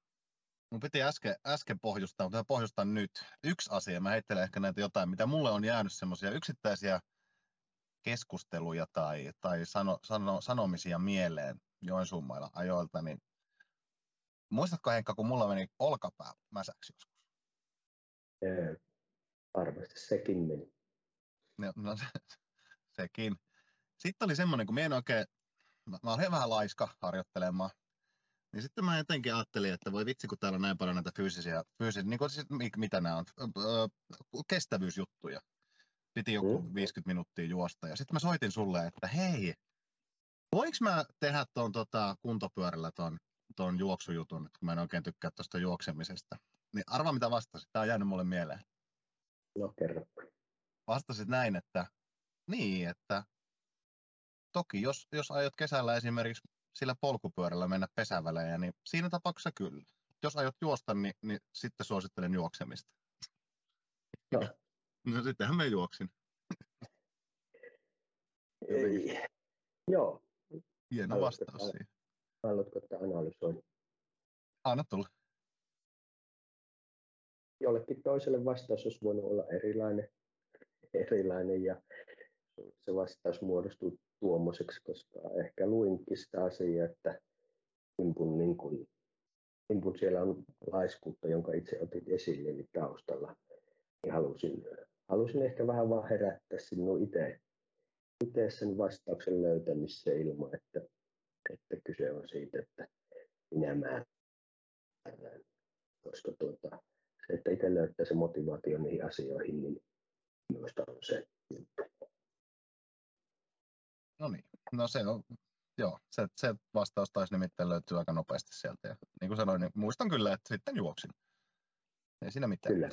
mun piti äsken, äsken pohjustaa, mutta pohjustan nyt. Yksi asia, mä heittelen ehkä näitä jotain, mitä mulle on jäänyt semmoisia yksittäisiä keskusteluja tai, tai sano, sano, sanomisia mieleen Joensuumailla ajoilta, niin muistatko Henkka, kun mulla meni olkapää mäsäksi joskus? Ee, varmasti sekin meni. No, no se, sekin. Sitten oli semmoinen, kun minä en oikein, mä, mä olin vähän laiska harjoittelemaan, niin sitten mä jotenkin ajattelin, että voi vitsi, kun täällä on näin paljon näitä fyysisiä, fyysisiä niin kuin siis, mitä nämä on, kestävyysjuttuja. Piti joku mm. 50 minuuttia juosta. Ja sitten mä soitin sulle, että hei, voinko mä tehdä tuon tota, kuntopyörällä tuon ton juoksujutun, kun mä en oikein tykkää tuosta juoksemisesta. Niin arva mitä vastasit, tämä on jäänyt mulle mieleen. No kerro. Vastasit näin, että niin, että toki jos, jos aiot kesällä esimerkiksi sillä polkupyörällä mennä pesävälejä, niin siinä tapauksessa kyllä. Jos aiot juosta, niin, niin sitten suosittelen juoksemista. No. No sittenhän me juoksin. Ei. Joo. Hieno vastaus siihen. Haluatko, että analysoin? Anna tulla. Jollekin toiselle vastaus olisi voinut olla erilainen, erilainen ja se vastaus muodostuu tuommoiseksi, koska ehkä luinkin sitä asiaa, että kun niin kun siellä on laiskuutta, jonka itse otit esille, niin taustalla, niin halusin, halusin ehkä vähän vaan herättää sinun itse, itse sen vastauksen löytämiseen ilman, että, että kyse on siitä, että minä määrään. Koska tuota, se, että itse löytää se motivaatio niihin asioihin, niin minusta on se No se on, joo, se, se vastaus taisi nimittäin löytyä aika nopeasti sieltä. Ja niin kuin sanoin, niin muistan kyllä, että sitten juoksin. Ei siinä mitään. Kyllä.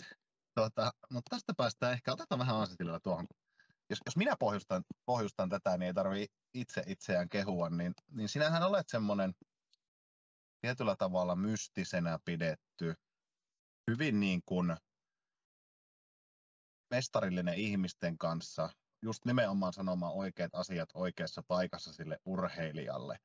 Tuota, mutta tästä päästään ehkä, otetaan vähän Ansitilla tuohon. Jos, jos minä pohjustan, pohjustan tätä, niin ei tarvi itse itseään kehua, niin, niin sinähän olet semmoinen tietyllä tavalla mystisenä pidetty, hyvin niin kuin mestarillinen ihmisten kanssa, just nimenomaan sanomaan oikeat asiat oikeassa paikassa sille urheilijalle.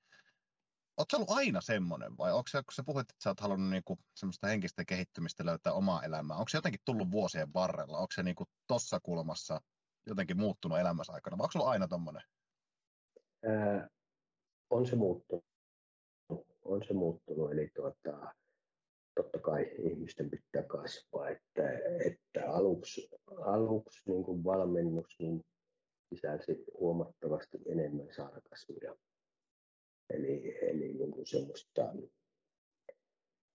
Oletko ollut aina semmoinen vai onko se, kun sä puhuit, että sä oot halunnut niinku semmoista henkistä kehittymistä löytää omaa elämää, onko se jotenkin tullut vuosien varrella? Onko se niinku tossa kulmassa jotenkin muuttunut elämässä aikana vai onko ollut aina tommonen? Ää, on se muuttunut. On se muuttunut, eli tuota, totta kai ihmisten pitää kasvaa, että, että aluksi, aluksi niin kuin valmennus niin sisälsi huomattavasti enemmän sarkasmia. Eli, eli niin kuin semmoista,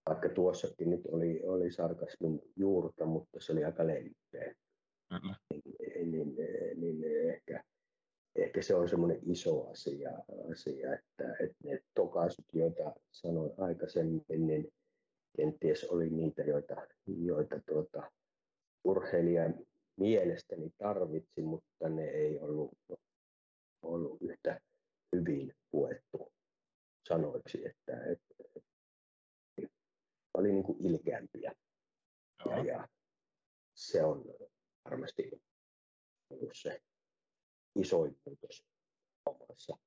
vaikka tuossakin nyt oli, oli sarkasmin juurta, mutta se oli aika lempeä. Kyllä. Niin, niin, niin ehkä, ehkä se on semmoinen iso asia, asia että, että ne tokaisut, joita sanoin aikaisemmin, niin kenties oli niitä, joita, joita tuota, urheilija mielestäni tarvitsi, mutta ne ei ollut, ollut yhtä hyvin puettu sanoiksi, että, että, että oli niin kuin ilkeämpiä. Ja, ja se on varmasti ollut se isoin muutos omassa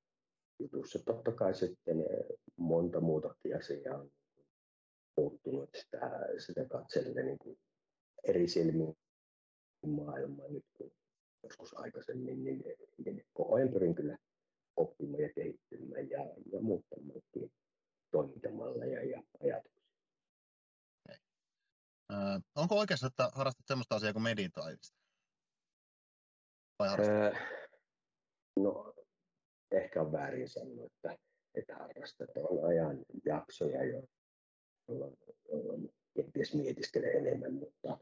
jutussa. Totta kai sitten monta muutakin asiaa on muuttunut sitä, sitä katselle niin kuin eri silmin maailmaa nyt kuin joskus aikaisemmin, niin, niin koko ajan pyrin kyllä oppimaan ja kehittymään ja, ja muuttamaan toimintamalleja ja ajatuksia. Okay. Äh, onko oikeassa, että harrastat sellaista asiaa kuin meditoimista? Vai öö, no, ehkä on väärin sanoa, että, että harrastetaan ajan jaksoja, jo, jolloin, jolloin kenties mietiskelee enemmän, mutta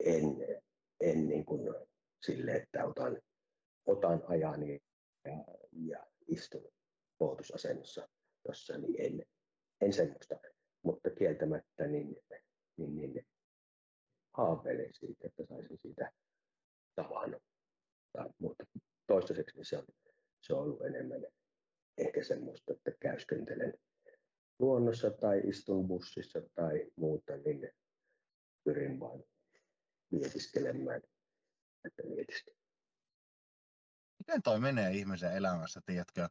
en, en niin kuin sille, että otan, otan ajani ja, ja istun koulutusasennossa jossa, niin en, en semmoista. Mutta kieltämättä niin, niin, niin haaveilen siitä, että saisin siitä tavan. Mutta toistaiseksi niin se, on, se on ollut enemmän ehkä semmoista, että käyskentelen luonnossa tai istun bussissa tai muuta, niin pyrin vain mietiskelemään, että mietiskelen. Miten toi menee ihmisen elämässä, tiedätkö?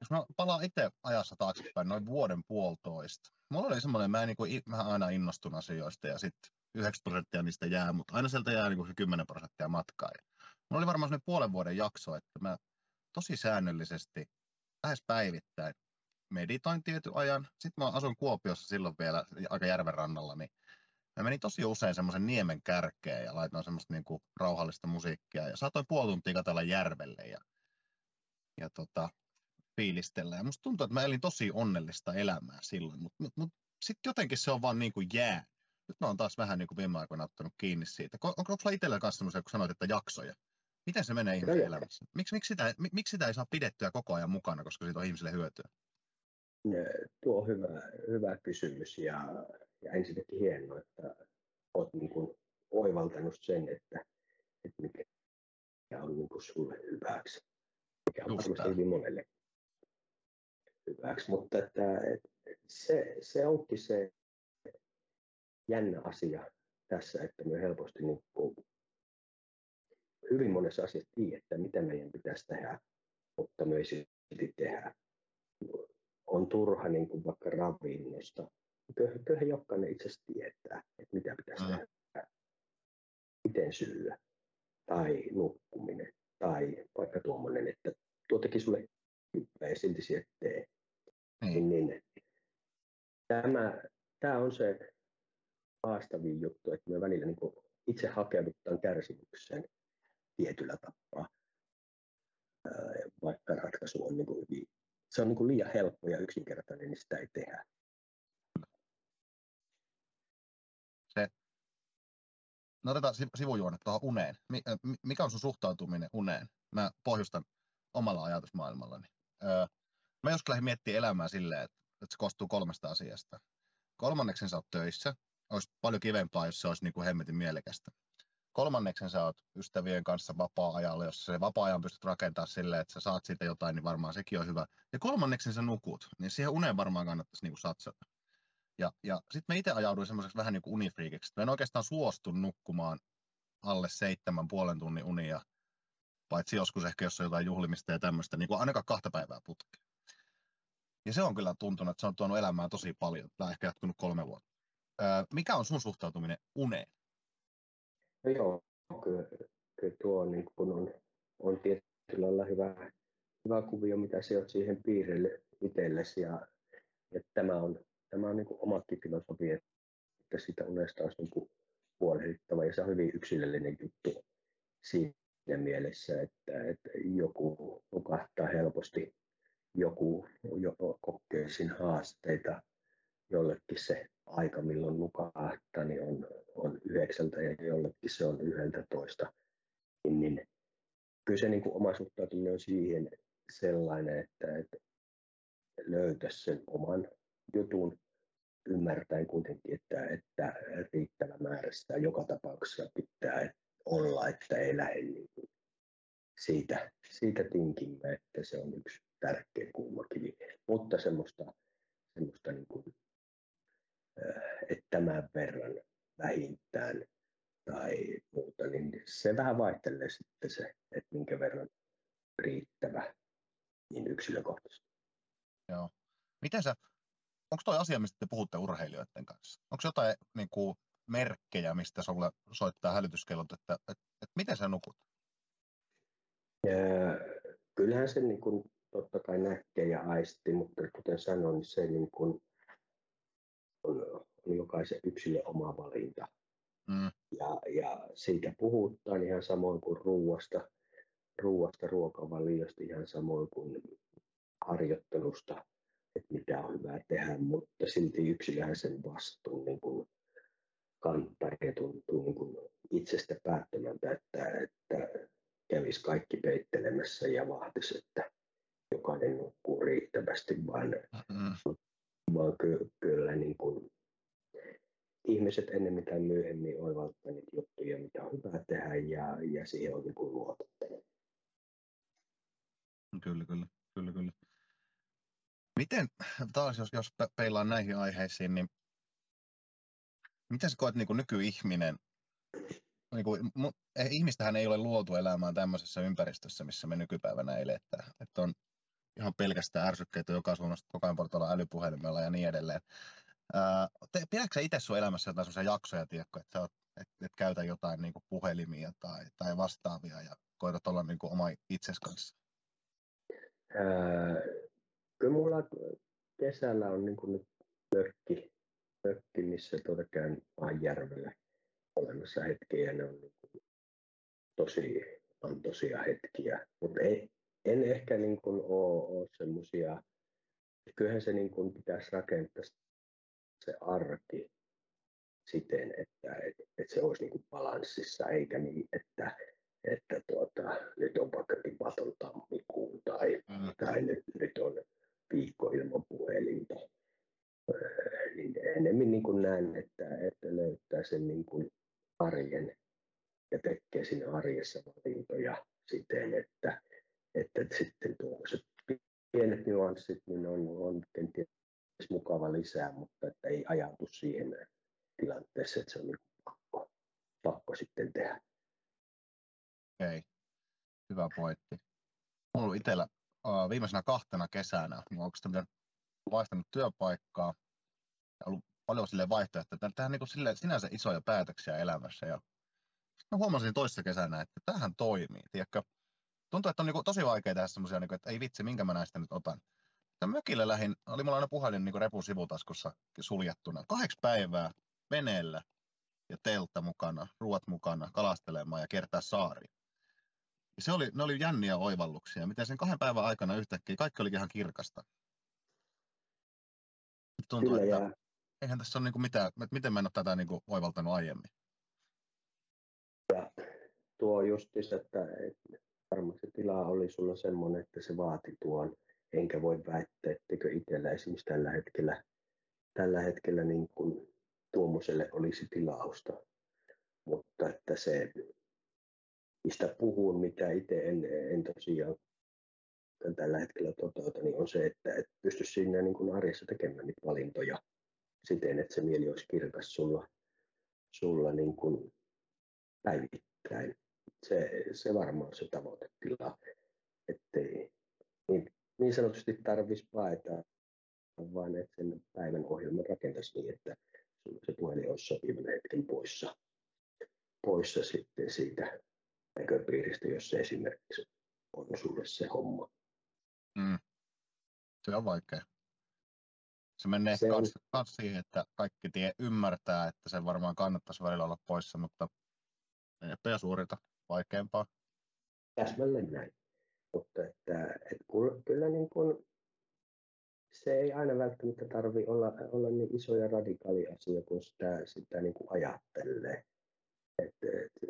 Jos mä palaan itse ajassa taaksepäin noin vuoden puolitoista. Mulla oli semmoinen, mä, niin kuin, mä aina innostun asioista ja sitten 9 prosenttia niistä jää, mutta aina sieltä jää niin kuin 10 prosenttia matkaa. Ja mulla oli varmaan semmoinen puolen vuoden jakso, että mä tosi säännöllisesti, lähes päivittäin, meditoin tietyn ajan. Sitten mä asun Kuopiossa silloin vielä aika järven rannalla, niin mä menin tosi usein semmoisen niemen kärkeen ja laitoin semmoista niin kuin rauhallista musiikkia ja saatoin puoli tuntia katsella järvelle ja, ja tota, fiilistellä. Ja musta tuntuu, että mä elin tosi onnellista elämää silloin, mutta mut, mut sitten jotenkin se on vaan niin kuin jää. Nyt mä oon taas vähän niin kuin viime aikoina ottanut kiinni siitä. Onko, onko sulla itsellä kanssa semmoisia, kun sanoit, että jaksoja? Miten se menee ihmisen elämässä? Miksi, miksi, sitä, miksi sitä ei saa pidettyä koko ajan mukana, koska siitä on ihmisille hyötyä? Tuo on hyvä, hyvä kysymys ja, ja ensinnäkin hienoa, että olet niin kuin oivaltanut sen, että, että mikä on niin kuin sulle hyväksi. Mikä on varmasti hyvin monelle hyväksi, mutta että, että se, se onkin se jännä asia tässä, että me helposti niin kuin hyvin monessa asiassa tiedetään, mitä meidän pitäisi tehdä, mutta me ei silti tehdä. On turha niin kuin vaikka ravinnosta. Kyllähän jokainen itse asiassa tietää, että mitä pitäisi mm. tehdä. Miten syödä tai nukkuminen tai vaikka tuommoinen, että tuo teki sulle hyvää ja silti tee. Niin, niin tämä, tämä on se haastavin juttu, että me välillä niin itse hakeudutaan kärsimykseen tietyllä tapaa, vaikka ratkaisu on, niin kuin, se on niin kuin liian helppo ja yksinkertainen, niin sitä ei tehdä. Se, no otetaan sivujuonet tuohon uneen. Mikä on sun suhtautuminen uneen? Mä pohjustan omalla ajatusmaailmallani. Mä joskus lähdin miettimään elämää silleen, että, että se koostuu kolmesta asiasta. Kolmanneksen sä oot töissä, olisi paljon kivempaa, jos se olisi niin kuin hemmetin mielekästä. Kolmanneksen sä oot ystävien kanssa vapaa-ajalla, jos se vapaa-ajan pystyt rakentamaan silleen, että sä saat siitä jotain, niin varmaan sekin on hyvä. Ja kolmanneksen sä nukut, niin siihen uneen varmaan kannattaisi niin kuin satsata. Ja, ja sitten mä itse ajauduin semmoiseksi vähän niin kuin unifriikiksi. Mä en oikeastaan suostu nukkumaan alle seitsemän puolen tunnin unia, paitsi joskus ehkä, jos on jotain juhlimista ja tämmöistä, niin kuin ainakaan kahta päivää putkeen. Ja se on kyllä tuntunut, että se on tuonut elämään tosi paljon. Tämä on ehkä jatkunut kolme vuotta. Öö, mikä on sun suhtautuminen uneen? No joo, kyllä, kyllä tuo niin kun on, on tietyllä lailla hyvä, hyvä kuvio, mitä se on siihen piirille itsellesi. Ja, ja tämä on, tämä on niin kuin filosofia, että sitä unesta olisi niin huolehdittava. Ja se on hyvin yksilöllinen juttu siinä mielessä, että, että joku nukahtaa helposti, joku jo kokee haasteita, jollekin se aika, milloin nukahtaa, niin on, on yhdeksältä ja jollekin se on yhdeltä toista. Niin, niin kyllä se niin kuin oma suhtautuminen on siihen sellainen, että, että löytäisi sen oman jutun ymmärtäen kuitenkin, että, että riittävä määrä sitä joka tapauksessa pitää olla, että ei lähde niin siitä, siitä tinkimme, että se on yksi tärkeä kulmakivi. Mutta semmoista, semmoista niin kuin että tämän verran vähintään tai muuta, niin se vähän vaihtelee sitten se, että minkä verran riittävä niin yksilökohtaisesti. Joo. Miten sä, onko toi asia, mistä te puhutte urheilijoiden kanssa? Onko jotain niin kuin, merkkejä, mistä sulle soittaa hälytyskellot, että, että, että, että miten sä nukut? Ja, kyllähän se niin kuin, totta kai näkee ja aisti, mutta kuten sanoin, niin se niin kuin, on, on jokaisen yksilön oma valinta. Mm. Ja, ja siitä puhutaan ihan samoin kuin ruuasta, ruuasta ruokavaliosta, ihan samoin kuin harjoittelusta, että mitä on hyvä tehdä, mutta silti yksilöhän sen vastuun niin kuin kantaa ja tuntuu niin kuin itsestä päättämältä, että, että kävisi kaikki peittelemässä ja vahtisi, että jokainen nukkuu riittävästi, vaan, mm-hmm vaan ky- kyllä niin kuin ihmiset ennen tai myöhemmin oivaltaa niitä juttuja, mitä on hyvä tehdä ja, ja siihen on niin luotettava. Kyllä, kyllä, kyllä, kyllä. Miten, taas jos, jos peilaan näihin aiheisiin, niin miten sä koet niin kuin nykyihminen, niin kuin, eh, ihmistähän ei ole luotu elämään tämmöisessä ympäristössä, missä me nykypäivänä eletään. Että on ihan pelkästään ärsykkeitä joka suunnasta koko ajan portailla älypuhelimella ja niin edelleen. pidätkö itse sun elämässä jotain sellaisia jaksoja, tiedätkö, että sä oot, et, et käytä jotain niin kuin puhelimia tai, tai vastaavia ja koetat olla niin kuin oma itses kanssa? Kyllä mulla kesällä on niin kuin nyt mökki, mökki missä tuota käyn järvellä olemassa hetkiä. Ne on niin kuin tosi antoisia hetkiä, mutta ei, en ehkä niin kuin ole, ole semmoisia, kyllähän se niin kuin pitäisi rakentaa se arki siten, että, että, että se olisi niin kuin balanssissa, eikä niin, että, että tuota, nyt on vaikka tipaton tammikuun tai, mm. tai nyt, nyt on viikko ilman puhelinta. Öö, niin enemmän niin kuin näen, että, että löytää sen niin kuin arjen ja tekee siinä arjessa valintoja siten, että, että sitten tuollaiset pienet nyanssit niin on, on kenties mukava lisää, mutta että ei ajautu siihen tilanteeseen, että se on niin pakko, pakko sitten tehdä. Okei, hyvä pointti. Mulla itsellä viimeisenä kahtena kesänä, niin onko sitä vaihtanut työpaikkaa ja ollut paljon sille vaihtoehtoja, että tähän niin sille, sinänsä isoja päätöksiä elämässä. Ja sitten huomasin toisessa kesänä, että tähän toimii. Tiedätkö, tuntuu, että on niin tosi vaikea tehdä semmoisia, niin että ei vitsi, minkä mä näistä nyt otan. Tämän mökillä lähin, oli mulla aina puhelin niin repun sivutaskussa suljettuna. Kahdeksi päivää veneellä ja teltta mukana, ruoat mukana, kalastelemaan ja kiertää saari. Ja se oli, ne oli jänniä oivalluksia. Miten sen kahden päivän aikana yhtäkkiä kaikki oli ihan kirkasta. Tuntuu, Kyllä, että ja eihän tässä ole niin mitään, että miten mä en ole tätä niin oivaltanut aiemmin. tuo justis, että, että varmasti tila oli sulla semmoinen, että se vaati tuon, enkä voi väittää, etteikö itsellä esimerkiksi tällä hetkellä, tällä hetkellä niin kuin tuommoiselle olisi tilausta. Mutta että se, mistä puhun, mitä itse en, en tosiaan tällä hetkellä toteuta, niin on se, että et pysty siinä niin kuin arjessa tekemään niitä valintoja siten, että se mieli olisi kirkas sulla, sulla niin kuin päivittäin. Se, se varmaan on se tavoitetila, ettei niin, niin sanotusti tarvitsisi paeta, vaan että sen päivän ohjelman rakentaisi niin, että se puhelin olisi sopivan hetken poissa, poissa sitten siitä näköpiiristä, jos se esimerkiksi on sulle se homma. Mm. Se on vaikea. Se menee Se on- kans, kans siihen, että kaikki tie ymmärtää, että sen varmaan kannattaisi välillä olla poissa, mutta eipä ja suorita vaikeampaa. Täsmälleen näin. Mutta että, että kyllä, kyllä niin kuin, se ei aina välttämättä tarvi olla, olla niin iso ja radikaali asia, kun sitä, sitä niin kuin ajattelee. Että, että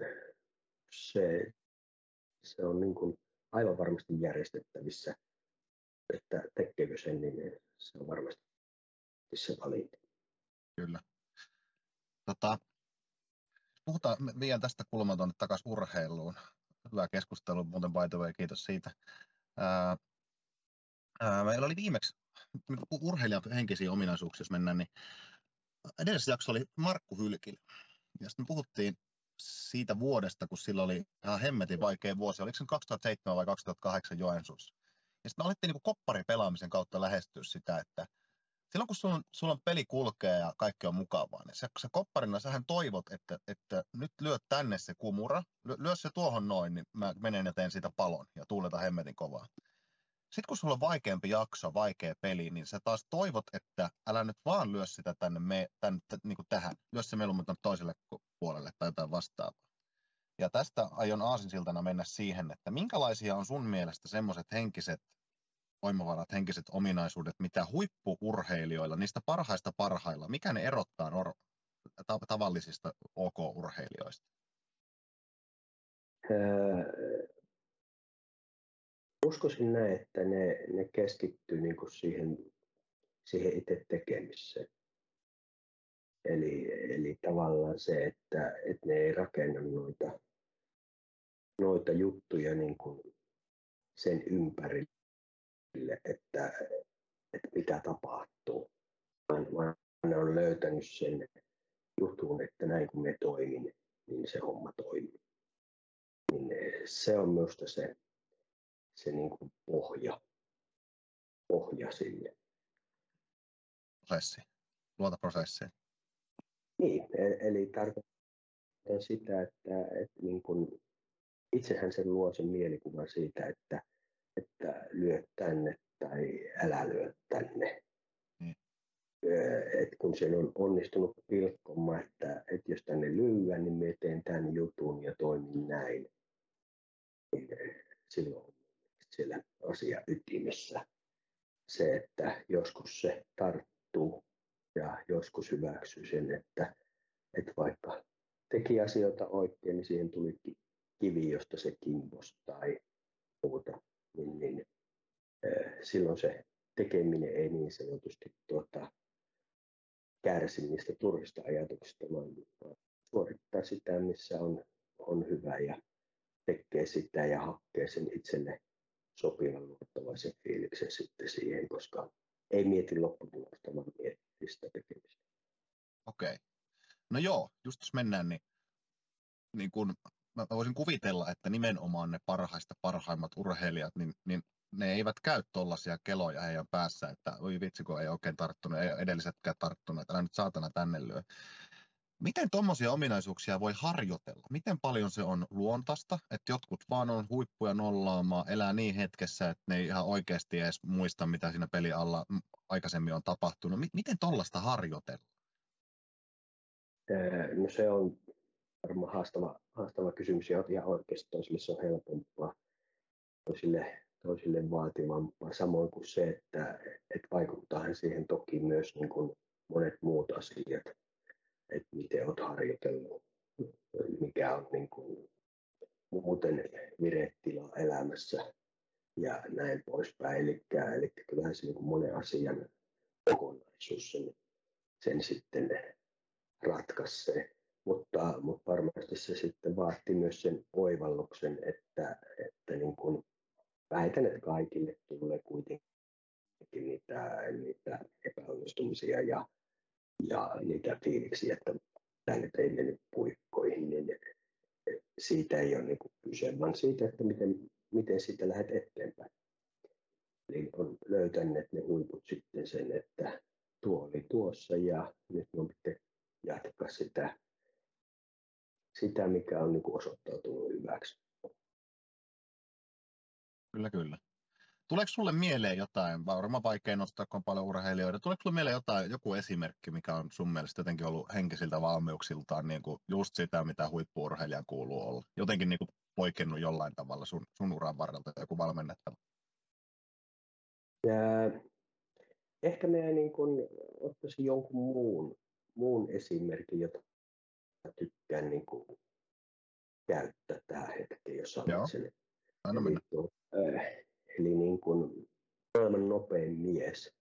se, se on niin kuin aivan varmasti järjestettävissä, että tekeekö sen, niin se on varmasti se valinta. Kyllä. Tota, puhutaan, vien tästä kulmaa tuonne takaisin urheiluun. Hyvä keskustelu, muuten by the way, kiitos siitä. Ää, ää, meillä oli viimeksi urheilijan henkisiä ominaisuuksia, jos mennään, niin edellisessä jaksossa oli Markku Hylkilä. Ja sitten me puhuttiin siitä vuodesta, kun sillä oli ihan hemmetin vaikea vuosi. Oliko se nyt 2007 vai 2008 Joensuussa? Ja sitten me alettiin niin kopparipelaamisen kautta lähestyä sitä, että silloin kun sulla on, sulla on peli kulkee ja kaikki on mukavaa, niin se, se kopparina sähän toivot, että, että nyt lyö tänne se kumura, lyö, lyö se tuohon noin, niin mä menen ja teen siitä palon ja tuuleta hemmetin kovaa. Sitten kun sulla on vaikeampi jakso, vaikea peli, niin sä taas toivot, että älä nyt vaan lyö sitä tänne, me, tänne niin kuin tähän, lyö se mieluummin toiselle puolelle tai jotain vastaavaa. Ja tästä aion aasinsiltana mennä siihen, että minkälaisia on sun mielestä semmoiset henkiset voimavarat, henkiset ominaisuudet, mitä huippuurheilijoilla, niistä parhaista parhailla, mikä ne erottaa nor- ta- tavallisista OK-urheilijoista? Öö, uskoisin näin, että ne, ne keskittyy niin kuin siihen, siihen itse tekemiseen. Eli, eli tavallaan se, että, että ne ei rakenna noita, noita juttuja niin kuin sen ympärille, että, että mitä tapahtuu. Vaan, ne on löytänyt sen jutun, että näin kun me toimin, niin se homma toimii. Niin se on minusta se, se niin kuin pohja, pohja sille. Prosessi, luota prosessiin. Niin, e- eli tarkoittaa sitä, että, että niin kuin itsehän sen luo sen mielikuvan siitä, että, että lyö tänne tai älä lyö tänne. Mm. Ö, Et kun sen on onnistunut pilkkomaan, että, että jos tänne lyödään, niin me teen tämän jutun ja toimin näin. Niin silloin on siellä asia ytimessä se, että joskus se tarttuu ja joskus hyväksyy sen, että, että vaikka teki asioita oikein, niin siihen tuli ki- kivi, josta se kimpos tai muuta, niin, niin silloin se tekeminen ei niin sanotusti tuota, kärsi niistä turhista ajatuksista, vaan suorittaa sitä, missä on, on hyvä ja tekee sitä ja hakkee sen itselle sopivan luottavaisen fiiliksen sitten siihen, koska ei mieti lopputulosta, vaan miettii sitä tekemistä. Okei. No joo, just jos mennään, niin, niin kun, mä voisin kuvitella, että nimenomaan ne parhaista parhaimmat urheilijat, niin, niin ne eivät käy tuollaisia keloja heidän päässä, että oi vitsi, kun ei oikein tarttunut, ei edellisetkään tarttunut, että älä nyt saatana tänne lyö. Miten tuommoisia ominaisuuksia voi harjoitella? Miten paljon se on luontaista, että jotkut vaan on huippuja nollaamaan, elää niin hetkessä, että ne ei ihan oikeasti edes muista, mitä siinä peli alla aikaisemmin on tapahtunut. Miten tuollaista harjoitella? No se on varmaan haastava, haastava kysymys ja ihan oikeasti toisille se on helpompaa, toisille, toisille vaativampaa. Samoin kuin se, että, että vaikuttaa siihen toki myös niin kuin monet muut asiat että miten olet harjoitellut, mikä on niin kuin muuten virettila elämässä ja näin poispäin. Eli, eli kyllähän se niin kuin monen asian kokonaisuus sen, sen sitten ratkaisee. Mutta, mutta varmasti se sitten vaati myös sen oivalluksen, että, että niin kuin väitän, että kaikille tulee kuitenkin niitä, niitä epäonnistumisia ja ja niitä fiiliksiä, että tämä nyt ei mennyt puikkoihin, niin siitä ei ole niin kyse, vaan siitä, että miten, miten siitä lähdet eteenpäin. Eli on löytänyt ne huiput sitten sen, että tuo oli tuossa ja nyt on pitää jatkaa sitä, sitä mikä on niin osoittautunut hyväksi. Kyllä, kyllä. Tuleeko sulle mieleen jotain, varmaan vaikea nostaa, kun on paljon urheilijoita, tuleeko sulle mieleen jotain, joku esimerkki, mikä on sun mielestä jotenkin ollut henkisiltä valmiuksiltaan niin kuin just sitä, mitä huippuurheilijan kuuluu olla? Jotenkin niin kuin poikennut jollain tavalla sun, sun uran varrelta joku valmennettava? Ja, ehkä minä niin kuin ottaisin jonkun muun, muun esimerkin, jota tykkään niin kuin käyttää tähän hetkeen, jos Joo. sen. Anna mennä. Tuo, eli niin kuin maailman nopein mies.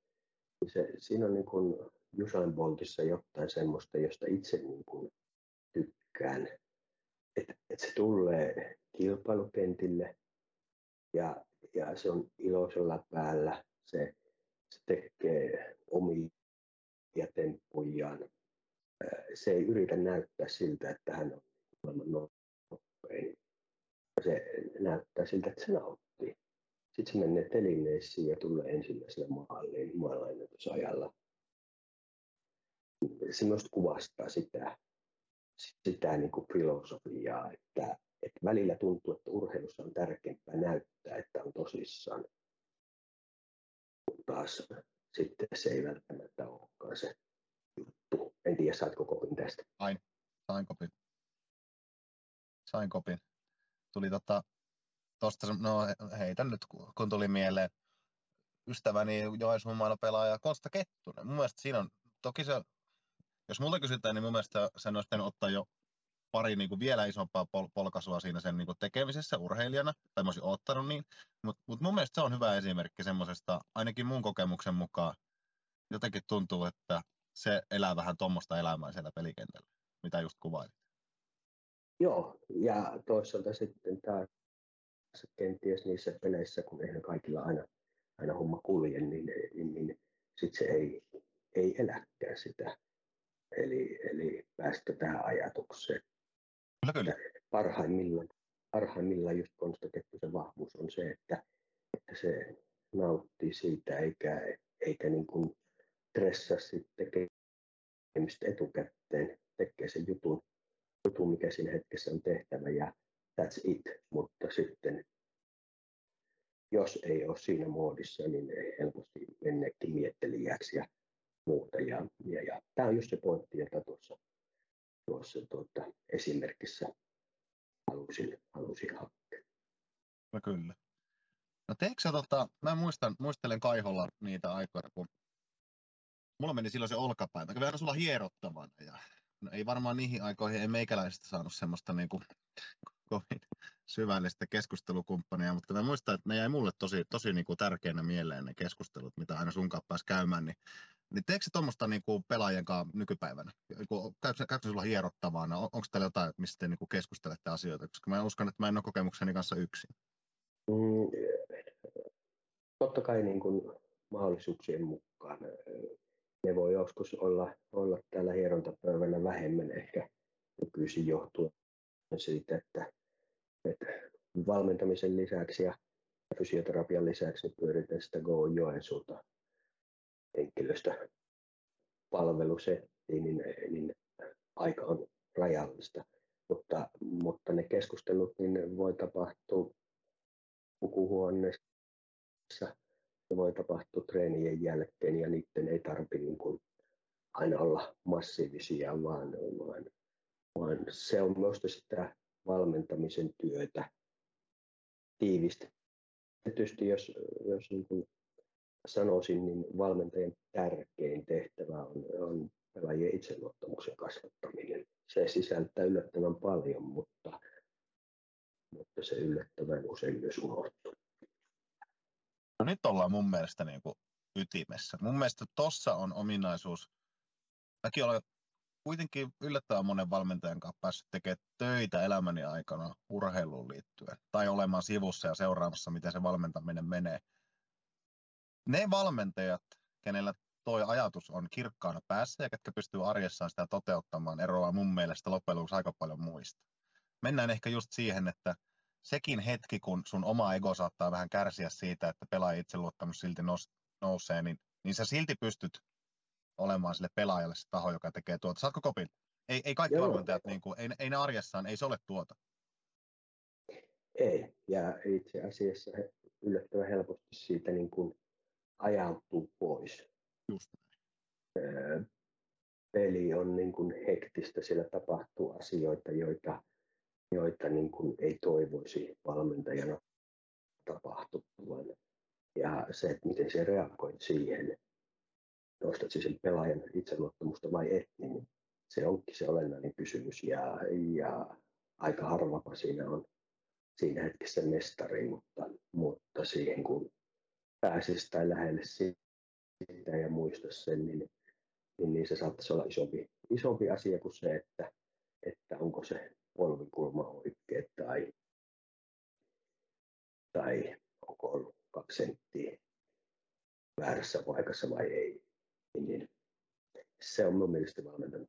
Se, siinä on niin kuin Usain Boltissa jotain semmoista, josta itse niin kuin tykkään, että et se tulee kilpailukentille ja, ja se on iloisella päällä, se, se tekee omia temppujaan. Se ei yritä näyttää siltä, että hän on maailman nopein. Se näyttää siltä, että se nauttii. Sitten se menee telineisiin ja tulee ensimmäisellä maaliin maailmanennätysajalla. Se myös kuvastaa sitä, sitä niin kuin filosofiaa, että, että välillä tuntuu, että urheilussa on tärkeämpää näyttää, että on tosissaan. Taas sitten se ei välttämättä olekaan se juttu. En tiedä, saatko kopin tästä? Sain, sain kopin. Sain kopin. Tuli tota, tuosta, no heitä nyt, kun tuli mieleen ystäväni Joensuun pelaaja Konsta Kettunen. Mun mielestä siinä on, toki se, jos multa kysytään, niin mun mielestä sen olisi ottaa jo pari niin kuin vielä isompaa pol- polkaisua siinä sen niin kuin tekemisessä urheilijana, tai mä olisin ottanut niin, mutta mut mun mielestä se on hyvä esimerkki semmoisesta, ainakin mun kokemuksen mukaan, jotenkin tuntuu, että se elää vähän tuommoista elämää siellä pelikentällä, mitä just kuvailit. Joo, ja toisaalta sitten tämä kenties niissä peleissä, kun eihän kaikilla aina, aina homma kulje, niin, niin, niin sitten se ei, ei eläkään sitä. Eli, eli päästä tähän ajatukseen. Kyllä, kyllä. Parhaimmillaan, parhaimmillaan just Konsta se vahvuus on se, että, että se nauttii siitä eikä, eikä niin kuin stressaa sitten tekemistä etukäteen, tekee sen jutun, jutun, mikä siinä hetkessä on tehtävä ja that's it, mutta sitten jos ei ole siinä muodissa, niin helposti menneekin miettelijäksi ja muuta. Ja, ja, ja tämä on just se pointti, jota tuossa, tuossa tuota, esimerkissä halusin, halusin hakea. No kyllä. No teetkö tota, mä muistan, muistelen Kaiholla niitä aikoja, kun mulla meni silloin se olkapäivä, kävi aina sulla hierottavana ja no ei varmaan niihin aikoihin ei meikäläisestä saanut semmoista niin kuin kovin syvällistä keskustelukumppania, mutta mä muistan, että ne jäi mulle tosi, tosi niin kuin tärkeänä mieleen ne keskustelut, mitä aina sun kanssa pääsi käymään, niin, niin teekö se tuommoista niin kuin pelaajien kanssa nykypäivänä? Käykö, käykö sulla hierottavana? On, onko teillä jotain, mistä te niin kuin keskustelette asioita? Koska mä uskon, että mä en ole kokemukseni kanssa yksin. Mm, totta kai niin kuin mahdollisuuksien mukaan. Ne voi joskus olla, olla täällä hierontapöydällä vähemmän ehkä nykyisin johtuen siitä, että, että valmentamisen lisäksi ja fysioterapian lisäksi pyöritään sitä Go Joensuuta henkilöstä palvelusettiin, niin, niin aika on rajallista. Mutta, mutta ne keskustelut niin voi tapahtua pukuhuoneessa, se voi tapahtua treenien jälkeen ja niiden ei tarvitse niin kuin aina olla massiivisia, vaan, vaan, vaan se on myös sitä valmentamisen työtä tiivistetysti, jos, jos niin kuin sanoisin, niin valmentajan tärkein tehtävä on, on pelaajien itseluottamuksen kasvattaminen. Se sisältää yllättävän paljon, mutta, mutta se yllättävän usein myös unohtuu. No nyt ollaan mun mielestä niin kuin ytimessä. Mun mielestä tossa on ominaisuus. Mäkin olen kuitenkin yllättävän monen valmentajan kanssa päässyt tekemään töitä elämäni aikana urheiluun liittyen. Tai olemaan sivussa ja seuraamassa, miten se valmentaminen menee. Ne valmentajat, kenellä toi ajatus on kirkkaana päässä ja ketkä pystyy arjessaan sitä toteuttamaan, eroaa mun mielestä loppujen lopuksi aika paljon muista. Mennään ehkä just siihen, että sekin hetki, kun sun oma ego saattaa vähän kärsiä siitä, että pelaaja itseluottamus silti nousee, niin, niin sä silti pystyt olemaan sille pelaajalle se taho, joka tekee tuota. Saatko kopin? Ei, ei kaikki Joo. valmentajat, niin kuin, ei, ei ne arjessaan, ei se ole tuota. Ei, ja itse asiassa he yllättävän helposti siitä niin kuin ajautuu pois. Just Peli on niin kuin hektistä, siellä tapahtuu asioita, joita, joita niin kuin ei toivoisi valmentajana tapahtuvan. Ja se, että miten se reagoit siihen, nostat sen pelaajan itseluottamusta vai et, niin se onkin se olennainen kysymys. Ja, ja aika harvapa siinä on siinä hetkessä mestari, mutta, mutta siihen kun pääsisi tai lähelle sitä ja muista sen, niin, niin, niin se saattaisi olla isompi, isompi asia kuin se, että, että onko se polvikulma oikein tai, tai onko ollut kaksi senttiä väärässä paikassa vai ei. Niin, se on minun mielestä valmentajan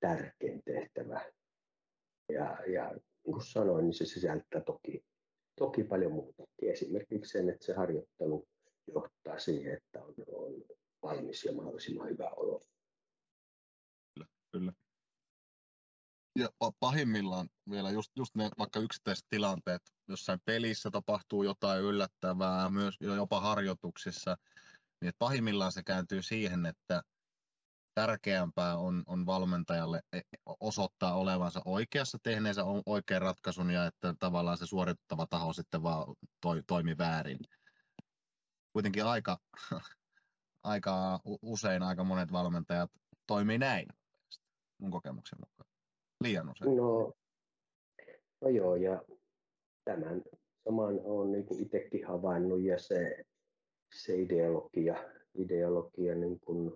tärkein tehtävä. Ja, ja niin kuin sanoin, niin se sisältää toki, toki paljon muuta. Esimerkiksi sen, että se harjoittelu johtaa siihen, että on, on valmis ja mahdollisimman hyvä olo. Kyllä, kyllä. Ja pahimmillaan vielä just, just ne vaikka yksittäiset tilanteet, jossain pelissä tapahtuu jotain yllättävää, myös jopa harjoituksissa, niin pahimmillaan se kääntyy siihen, että tärkeämpää on, on valmentajalle e, osoittaa olevansa oikeassa, tehneensä oikean ratkaisun ja että tavallaan se suorittava taho sitten vaan toi, toimi väärin. Kuitenkin aika, aika usein aika monet valmentajat toimii näin mun kokemuksen mukaan. Liian usein. No, no joo, ja tämän saman olen niin itsekin havainnut ja se, se ideologia, ideologia niin kuin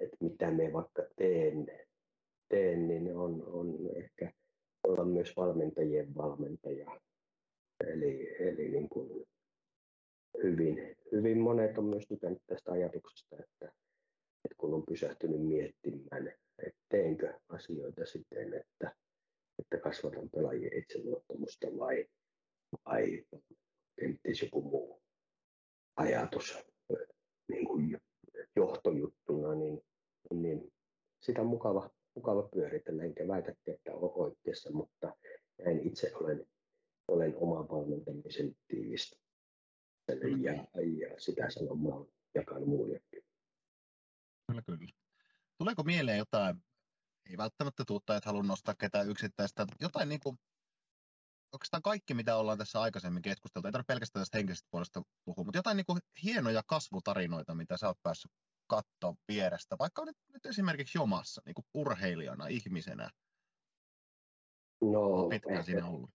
että mitä me vaikka teen, teen niin on, on ehkä olla myös valmentajien valmentaja. Eli, eli niin kuin hyvin, hyvin monet on myös tykännyt tästä ajatuksesta, että, että kun on pysähtynyt miettimään, että teenkö asioita siten, että, että kasvatan pelaajien itseluottamusta vai, vai kenties joku muu ajatus niin kuin johtojuttuna, niin niin sitä on mukava, mukava pyöritellä, enkä väitä, että olen oikeassa, mutta näin itse olen, olen oman valmentamisen tiivistä. Ja, ja sitä sanomaa jakanut muillekin. Kyllä, kyllä. Tuleeko mieleen jotain, ei välttämättä tuutta, että haluan nostaa ketään yksittäistä, jotain niin kuin, oikeastaan kaikki, mitä ollaan tässä aikaisemmin keskusteltu, ei tarvitse pelkästään tästä henkisestä puolesta puhua, mutta jotain niin kuin hienoja kasvutarinoita, mitä sä oot päässyt katsoa vierestä, vaikka nyt, nyt esimerkiksi jomassa, niin kuin urheilijana, ihmisenä? No, pitkään ehkä, siinä ollut?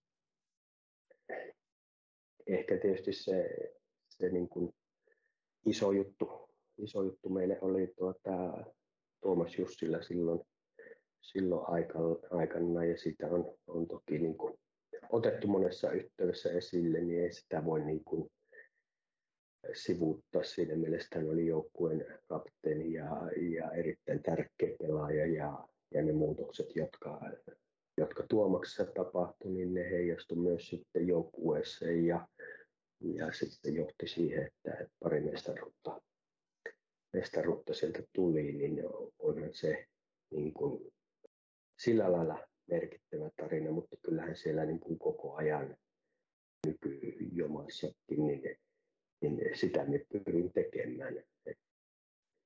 Ehkä tietysti se, se niin kuin iso juttu, iso juttu meille oli tuota, Tuomas Jussilla silloin, silloin aikana ja sitä on, on toki niin kuin otettu monessa yhteydessä esille, niin ei sitä voi niin kuin sivuuttaa. Siinä mielessä hän oli joukkueen kapteeni ja, ja erittäin tärkeä pelaaja ja, ja ne muutokset, jotka, jotka Tuomaksessa tapahtui, niin ne heijastui myös sitten joukkueessa ja, ja sitten johti siihen, että pari mestaruutta, mestaruutta sieltä tuli, niin onhan se niin kuin sillä lailla merkittävä tarina, mutta kyllähän siellä niin kuin koko ajan nykyjomassakin, niin, niin sitä me pyrin tekemään, että,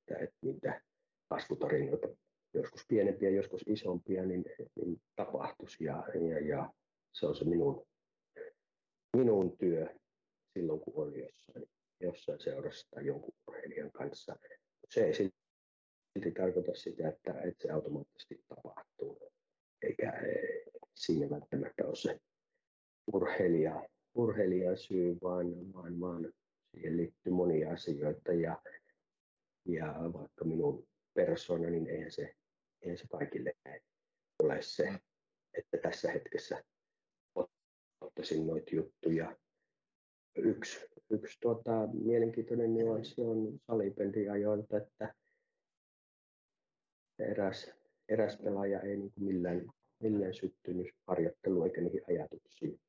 että niitä kasvutarinoita, joskus pienempiä, joskus isompia, niin, niin tapahtuisi ja, ja, ja se on se minun, minun työ silloin, kun on jossain, jossain seurassa tai jonkun urheilijan kanssa. Se ei silti tarkoita sitä, että, että se automaattisesti tapahtuu, eikä siinä välttämättä ole se urheilija, urheilijan syy, vaan, vaan, vaan siihen liittyy monia asioita ja, ja vaikka minun persona, niin eihän se, eihän se kaikille ole se, että tässä hetkessä ottaisin noita juttuja. Yksi, yksi tuota, mielenkiintoinen nyanssi on salibändiajoilta, että eräs, eräs pelaaja ei niin millään, millään syttynyt harjoittelu eikä niihin ajatuksiin,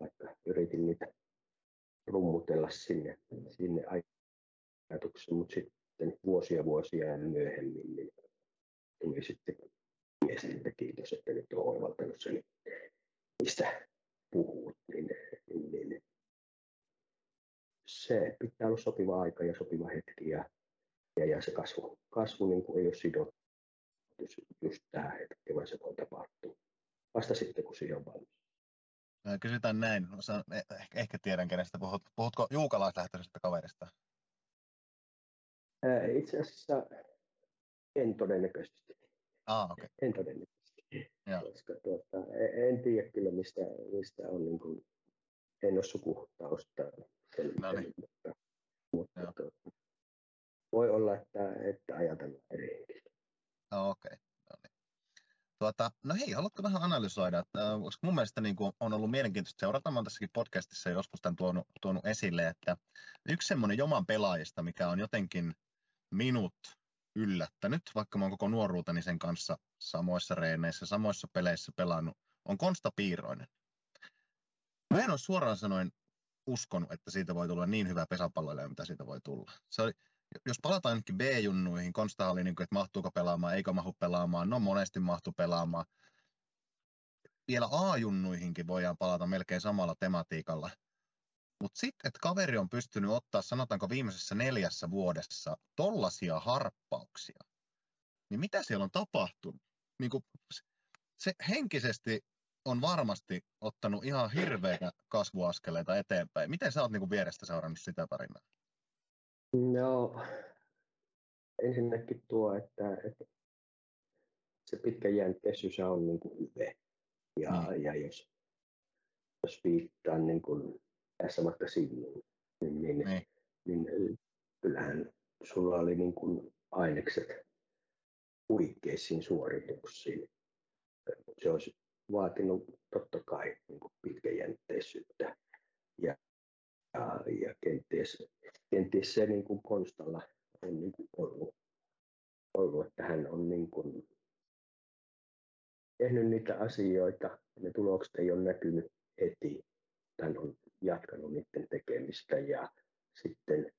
vaikka yritin niitä rummutella sinne, sinne ajatuksiin, mutta sitten vuosia vuosia myöhemmin niin tuli sitten että kiitos, että nyt on oivaltanut sen, mistä puhut, niin, niin, niin. Se pitää olla sopiva aika ja sopiva hetki ja, ja, ja se kasvu, kasvu niin kuin ei ole sidottu just tähän hetkeen, vaan se voi tapahtua vasta sitten, kun siihen on valmis. Kysytään näin, Osa, ehkä, ehkä tiedän kenestä puhut. Puhutko juukalaislähtöisestä kaverista? Itse asiassa en todennäköisesti. Ah, okay. En todennäköisesti. Ja. Koska tuota, e, en tiedä kyllä, mistä, mistä on, niin kuin, en ole sukutausta no niin. mutta, mutta tuota, voi olla, että, että ajatellaan eri henkilöä. Oh, okei. Okay. No, niin. tuota, no hei, haluatko vähän analysoida, että, koska mun mielestä niin kuin, on ollut mielenkiintoista seurata, mä tässäkin podcastissa joskus tämän tuonut, tuonut esille, että yksi semmoinen joman pelaajista, mikä on jotenkin minut yllättänyt, vaikka mä oon koko nuoruuteni sen kanssa samoissa reeneissä, samoissa peleissä pelannut, on Konsta Piiroinen. Mä en ole suoraan sanoen uskonut, että siitä voi tulla niin hyvä pesäpalloilija, mitä siitä voi tulla. Se oli, jos palataan ainakin B-junnuihin, Konsta oli niin kuin, että mahtuuko pelaamaan, eikö mahdu pelaamaan, no monesti mahtu pelaamaan. Vielä A-junnuihinkin voidaan palata melkein samalla tematiikalla. Mutta sitten, että kaveri on pystynyt ottaa, sanotaanko viimeisessä neljässä vuodessa, tollasia harppauksia, niin mitä siellä on tapahtunut? Niin kuin se henkisesti on varmasti ottanut ihan hirveitä kasvuaskeleita eteenpäin. Miten sä oot niin kuin vierestä seurannut sitä tarinaa? No, ensinnäkin tuo, että, että se pitkä jäntteisyys on niin kuin hyvä. Ja, mm. ja jos, jos viittaan niin kuin tässä vaikka sinuun, niin, niin, niin. niin kyllähän sulla oli niin kuin ainekset huikeisiin suorituksiin. Se olisi vaatinut totta kai niin kuin pitkäjänteisyyttä ja, ja, ja kenties, kenties se niin kuin Konstalla on niin kuin ollut, ollut, että hän on niin kuin tehnyt niitä asioita, ne tulokset ei ole näkynyt heti. Hän on jatkanut niiden tekemistä ja sitten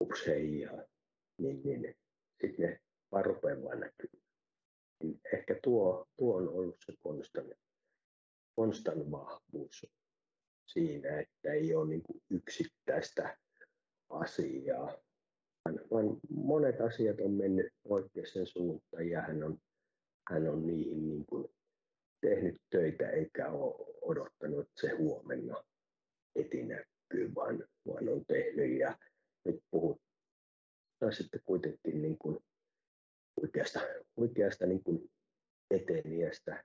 ups ja, niin, niin sitten ne vaan rupeaa vaan. Niin ehkä tuo, tuo on ollut se Konstan, Konstan vahvuus siinä, että ei ole niin kuin yksittäistä asiaa, vaan monet asiat on mennyt oikeaan suuntaan ja hän on, hän on niihin niin kuin tehnyt töitä eikä ole odottanut, että se huomenna heti näkyy, vaan, vaan on tehnyt. Ja nyt puhutaan sitten kuitenkin niin kuin oikeasta, oikeasta niin kuin eteniästä,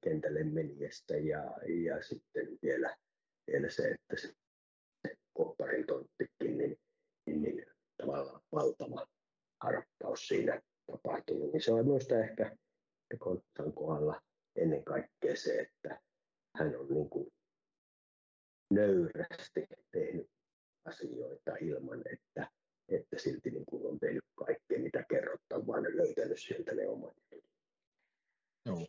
kentälle menijästä ja, ja sitten vielä, vielä se, että se kopparin tonttikin, niin, niin, niin tavallaan valtava harppaus siinä tapahtunut. Niin se on minusta ehkä Kontsan kohdalla ennen kaikkea se, että hän on niin kuin nöyrästi tehnyt asioita ilman, että, että silti niin kuin on tehnyt kaikkea, mitä kerrotaan, vaan löytänyt sieltä ne omat Joo.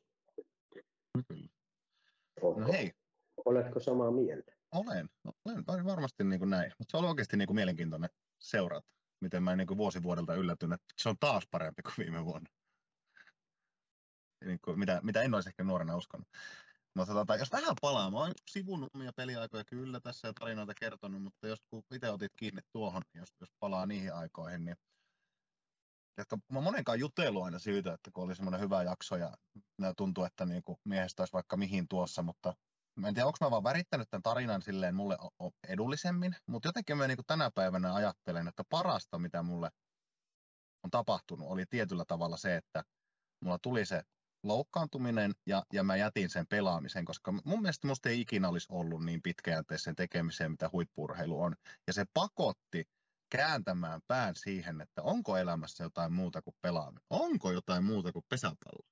No hei. Oletko samaa mieltä? Olen, olen varmasti niin kuin näin, mutta se on oikeasti niin kuin mielenkiintoinen seurata, miten mä niin kuin vuosi vuodelta yllätyn, että se on taas parempi kuin viime vuonna. niin kuin, mitä, mitä en olisi ehkä nuorena uskonut. Mutta tota, jos vähän palaa, mä oon sivunut omia peliaikoja kyllä tässä ja tarinoita kertonut, mutta jos kun itse otit kiinni tuohon, niin jos, jos palaa niihin aikoihin, niin jotka mä monenkaan jutellut aina siitä, että kun oli semmoinen hyvä jakso ja tuntuu, että niin kuin miehestä olisi vaikka mihin tuossa, mutta mä en tiedä, onko mä vaan värittänyt tämän tarinan silleen mulle edullisemmin, mutta jotenkin mä niin kuin tänä päivänä ajattelen, että parasta, mitä mulle on tapahtunut, oli tietyllä tavalla se, että mulla tuli se loukkaantuminen ja, ja mä jätin sen pelaamisen, koska mun mielestä musta ei ikinä olisi ollut niin pitkäjänteisen tekemiseen, mitä huippurheilu on. Ja se pakotti kääntämään pään siihen, että onko elämässä jotain muuta kuin pelaaminen, onko jotain muuta kuin pesäpallo.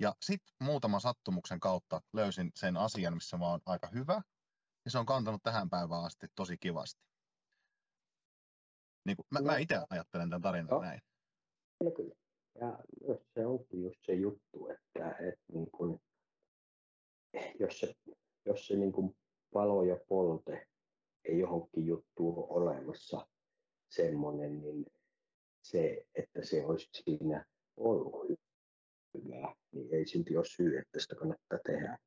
Ja sitten muutaman sattumuksen kautta löysin sen asian, missä mä oon aika hyvä, ja se on kantanut tähän päivään asti tosi kivasti. Niin kuin, mä, no. mä itse ajattelen tämän tarinan no. näin. Kyllä, kyllä. Ja myös se onkin just se juttu, että, että niin kun, jos se, jos se niin kun palo ja polte ei johonkin juttuun ole olemassa semmoinen, niin se, että se olisi siinä ollut hyvää, niin ei silti ole syy, että sitä kannattaa tehdä.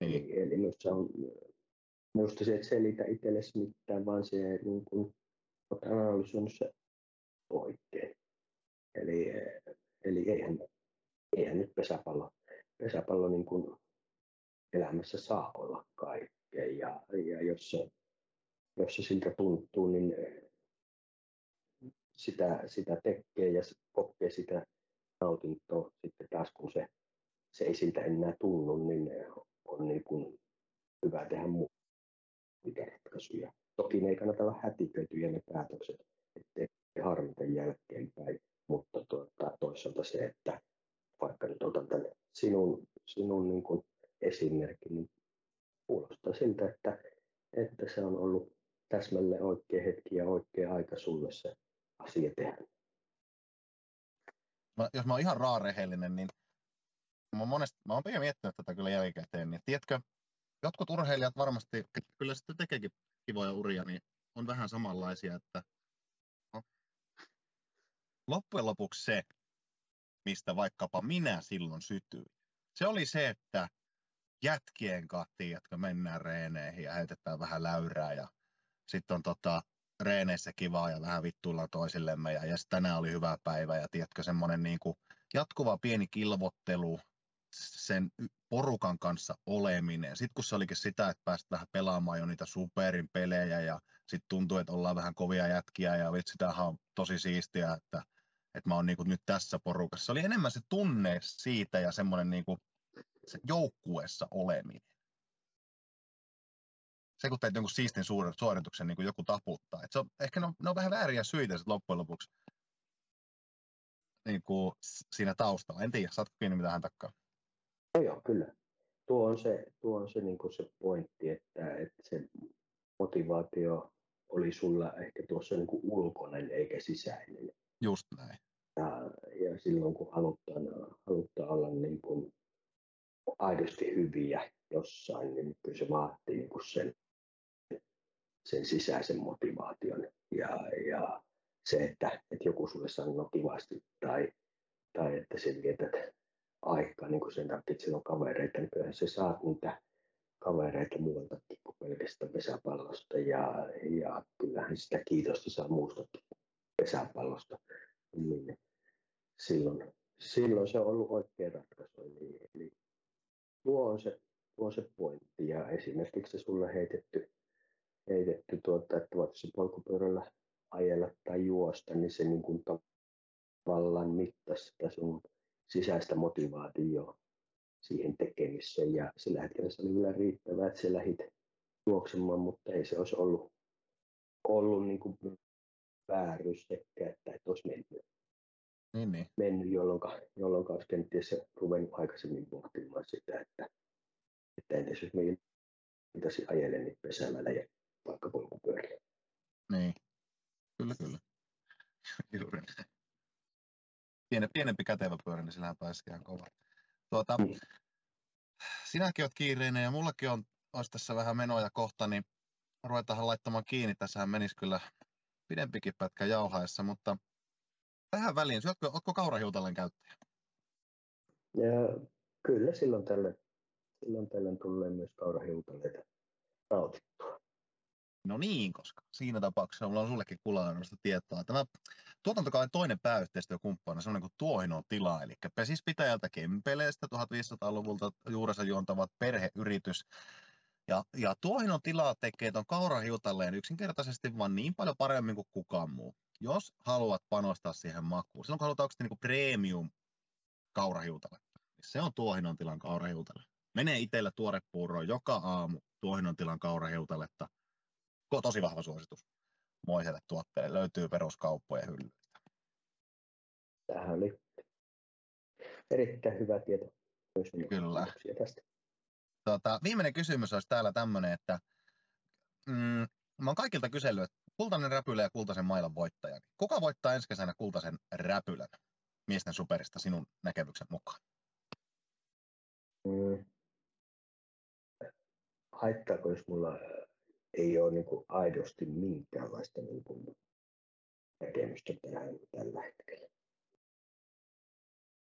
Niin. Eli, eli minusta, on, minusta se et selitä itsellesi mitään, vaan se niin kun, olet analysoinut se oikein. Eli, eli eihän, eihän nyt pesäpallo, pesäpallo niin kuin elämässä saa olla kaikkea. Ja, ja jos, se, jos se siltä tuntuu, niin sitä, sitä tekee ja kokee sitä nautintoa sitten taas kun se, se ei siltä enää tunnu, niin on niin kuin hyvä tehdä muita ratkaisuja. Toki ne ei kannata olla hätiköityjä ne päätökset, ettei harmita jälkeenpäin mutta tuota, toisaalta se, että vaikka nyt otan tämän sinun, sinun niin kuin esimerkin, niin kuulostaa siltä, että, että se on ollut täsmälleen oikea hetki ja oikea aika sulle se asia tehdä. Mä, jos mä oon ihan raarehellinen, niin mä oon, monesti, mä oon miettinyt tätä kyllä jälkikäteen, niin tiedätkö, jotkut urheilijat varmasti, kyllä sitten tekeekin kivoja uria, niin on vähän samanlaisia, että loppujen lopuksi se, mistä vaikkapa minä silloin sytyin, se oli se, että jätkien kahtiin, jotka mennään reeneihin ja heitetään vähän läyrää ja sitten on tota, reeneissä kivaa ja vähän vittuilla toisillemme ja, ja tänään oli hyvä päivä ja tiedätkö semmoinen niin kuin jatkuva pieni kilvottelu, sen porukan kanssa oleminen. Sitten kun se olikin sitä, että pääsit vähän pelaamaan jo niitä superin pelejä ja sitten tuntuu, että ollaan vähän kovia jätkiä ja vitsi, tämähän on tosi siistiä, että että mä oon niin nyt tässä porukassa. Se oli enemmän se tunne siitä ja semmoinen niin kuin se joukkueessa oleminen. Se, kun teet jonkun siistin suorituksen, niin kuin joku taputtaa. Et se on, ehkä ne on, ne on vähän vääriä syitä sit loppujen lopuksi niin kuin siinä taustalla. En tiedä, saatko kiinni mitä hän takkaa? No joo, kyllä. Tuo on se, tuo on se, niin kuin se pointti, että, että se motivaatio oli sulla ehkä tuossa niin kuin ulkoinen eikä sisäinen. Just näin. Ja, ja silloin kun halutaan, halutaan olla niin kuin aidosti hyviä jossain, niin kyllä se vaatii niin kuin sen, sen sisäisen motivaation. Ja, ja se, että, että joku sulle sanoo kivasti tai, tai että sen vietät aikaa niin kuin sen takia, että siellä on kavereita, niin kyllä se saat niitä kavereita muualtakin kuin pelkästään pesäpallosta. Ja, ja kyllähän sitä kiitosta saa muustakin pesäpallosta. Niin silloin, silloin se on ollut oikea ratkaisu. Eli, eli tuo, on se, tuo on se pointti. Ja esimerkiksi se sulle heitetty, heitetty tuota, että voit se polkupyörällä ajella tai juosta, niin se niin kuin tavallaan mittasi sitä sun sisäistä motivaatioa siihen tekemiseen. Ja sillä hetkellä se oli kyllä riittävää, että se lähit juoksemaan, mutta ei se olisi ollut, ollut niin kuin vääryys että et olisi mennyt. Niin, niin. mennyt, jolloin, jolloin olisi kenties ruvennut aikaisemmin pohtimaan sitä, että, että entäs jos me iltaisin ajelen niin pesämällä ja vaikka polkupyöriä. Niin, kyllä kyllä. Juuri Piene, pienempi kätevä pyörä, niin sillähän pääsi ihan kova. Tuota, mm. Sinäkin olet kiireinen ja mullakin on, olisi tässä vähän menoja kohta, niin ruvetaan laittamaan kiinni. Tässähän menisi kyllä pidempikin pätkä jauhaessa, mutta tähän väliin, syötkö, oletko kaurahiutalen käyttäjä? Ja kyllä silloin tällöin, silloin tällöin tulee myös kaurahiutaleita nautittua. No niin, koska siinä tapauksessa mulla on sullekin kullanarvoista tietoa. Tämä tuotantokauden toinen pääyhteistyökumppani, semmoinen kuin Tuohinon tila, eli pesispitäjältä Kempeleestä 1500-luvulta juurensa juontavat perheyritys. Ja, ja Tuohinon tila tekee tuon kaurahiutalleen yksinkertaisesti vaan niin paljon paremmin kuin kukaan muu. Jos haluat panostaa siihen makuun, silloin kun halutaan niin premium kaurahiutaletta, niin se on Tuohinon tilan kaurahiutale. Menee itsellä tuorepuuroon joka aamu Tuohinon tilan kaurahiutaletta tosi vahva suositus moiselle tuotteelle. Löytyy peruskauppojen hyllyistä. Tähän oli erittäin hyvä tieto. Kyllä. Tästä. Tota, viimeinen kysymys olisi täällä tämmöinen, että mm, mä oon kaikilta kysellyt, että kultainen räpylä ja kultaisen mailan voittaja. Kuka voittaa ensi kesänä kultaisen räpylän miesten superista sinun näkemyksen mukaan? Mm. Haittaako, jos mulla ei ole niin kuin aidosti minkäänlaista niin kuin näkemystä tähän tällä hetkellä.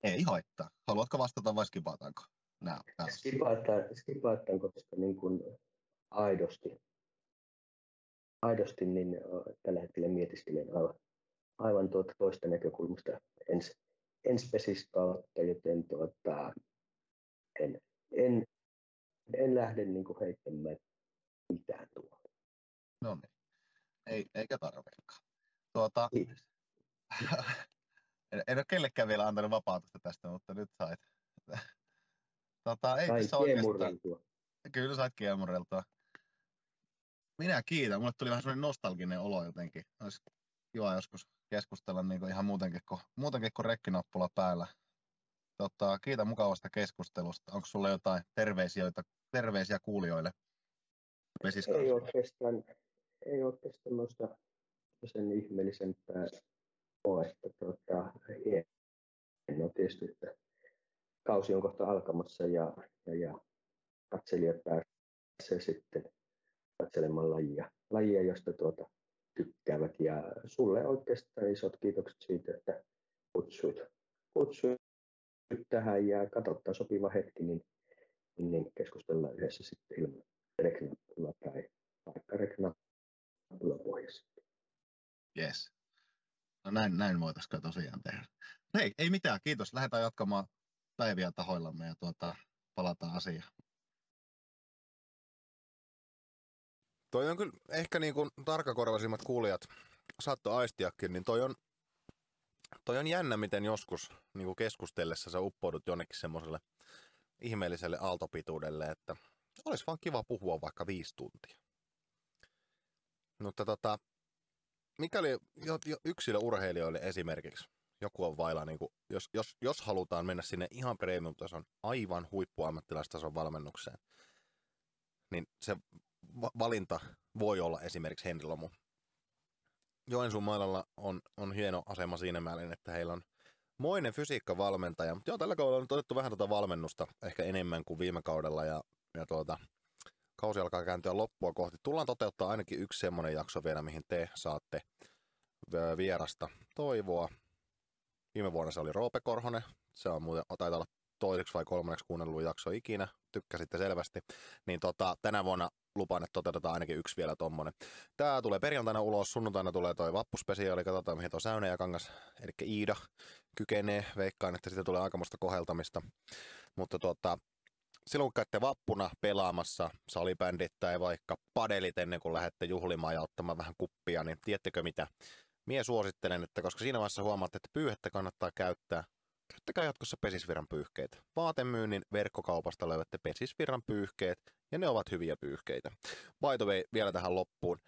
Ei haittaa. Haluatko vastata vai skipataanko? Nää, nää. Skipataan, skipataan, koska niin kuin aidosti, aidosti niin tällä hetkellä mietiskelen aivan, aivan tuota toista näkökulmasta ens, enspesis kautta, joten tuota, en, en, en lähde niin kuin heittämään mitään tuolla. No niin. Ei, eikä tarvekaan. Tuota, Kiitos. en, en ole kellekään vielä antanut vapautusta tästä, mutta nyt sait. tota, ei Sai tässä oikeastaan... Kyllä sait kiemurreltua. Minä kiitän. Mulle tuli vähän sellainen nostalginen olo jotenkin. Olisi kiva joskus keskustella niin kuin ihan muutenkin kuin, muutenkin kuin rekkinappula päällä. Tota, kiitän mukavasta keskustelusta. Onko sulla jotain terveisiä, terveisiä kuulijoille? Ei oikeastaan, ei oikeastaan noista sen ihmeellisempää ole, että tuota, hienoa tietysti, että kausi on kohta alkamassa ja, ja, ja katselijat pääsee sitten katselemaan lajia, lajia josta tuota, tykkäävät. Ja sulle oikeastaan isot kiitokset siitä, että kutsuit, kutsuit tähän ja katsotaan sopiva hetki, niin, niin keskustellaan yhdessä sitten ilman reknappula tai vaikka reknappula pohjassa. Yes. No näin, näin voitaisiin tosiaan tehdä. No ei, ei mitään, kiitos. Lähdetään jatkamaan päiviä tahoillamme ja tuota, palataan asiaan. Toi on kyllä ehkä niin kuin tarkakorvaisimmat kuulijat saattoi aistiakin, niin toi on, toi on jännä, miten joskus niin kuin keskustellessa sä uppoudut jonnekin semmoiselle ihmeelliselle aaltopituudelle, että olisi vaan kiva puhua vaikka viisi tuntia. Mutta tota, mikäli yksilöurheilijoille esimerkiksi joku on vailla, niin kuin, jos, jos, jos halutaan mennä sinne ihan premium-tason, aivan huippuammattilaistason valmennukseen, niin se valinta voi olla esimerkiksi Henri Lomu. Joensuun mailalla on, on hieno asema siinä määrin, että heillä on moinen fysiikkavalmentaja. Mutta joo, tällä kaudella on otettu vähän tuota valmennusta, ehkä enemmän kuin viime kaudella, ja, ja tuota, kausi alkaa kääntyä loppua kohti. Tullaan toteuttaa ainakin yksi semmoinen jakso vielä, mihin te saatte vierasta toivoa. Viime vuonna se oli Roope Korhonen. Se on muuten, taitaa olla toiseksi vai kolmanneksi kuunnellut jakso ikinä. Tykkäsitte selvästi. Niin tota, tänä vuonna lupaan, että toteutetaan ainakin yksi vielä tommonen. Tää tulee perjantaina ulos, sunnuntaina tulee toi vappuspesiaali, katsotaan mihin tuo Säynä ja Kangas, eli Iida kykenee. Veikkaan, että siitä tulee aikamoista koheltamista. Mutta tota, silloin kun käytte vappuna pelaamassa salibändit tai vaikka padelit ennen kuin lähdette juhlimaan ja ottamaan vähän kuppia, niin tiedättekö mitä? Mie suosittelen, että koska siinä vaiheessa huomaatte, että pyyhettä kannattaa käyttää, käyttäkää jatkossa pesisvirran pyyhkeitä. Vaatemyynnin verkkokaupasta löydätte pesisvirran pyyhkeet, ja ne ovat hyviä pyyhkeitä. By the way, vielä tähän loppuun.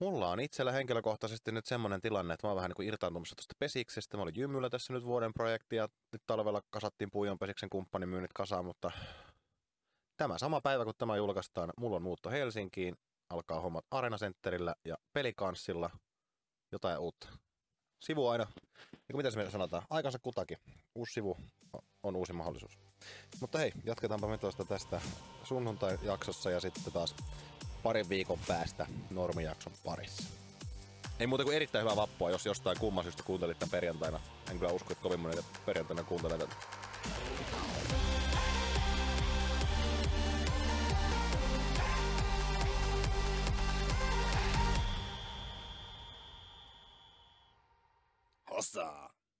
Mulla on itsellä henkilökohtaisesti nyt semmoinen tilanne, että mä oon vähän niin kuin irtaantumassa tuosta pesiksestä. Mä olin Jymyllä tässä nyt vuoden projekti ja nyt talvella kasattiin Puijon pesiksen kumppanimyynnit kasaan, mutta tämä sama päivä kun tämä julkaistaan, mulla on muutto Helsinkiin, alkaa hommat Arena Centerillä ja Pelikanssilla, jotain uutta. Sivu aina, niin mitä se sanotaan, aikansa kutakin. Uusi sivu on uusi mahdollisuus. Mutta hei, jatketaanpa me tästä sunnuntai-jaksossa ja sitten taas parin viikon päästä normijakson parissa. Ei muuta kuin erittäin hyvää vappua, jos jostain kumman syystä kuuntelit tämän perjantaina. En kyllä usko, että kovin monen perjantaina kuuntelee tätä.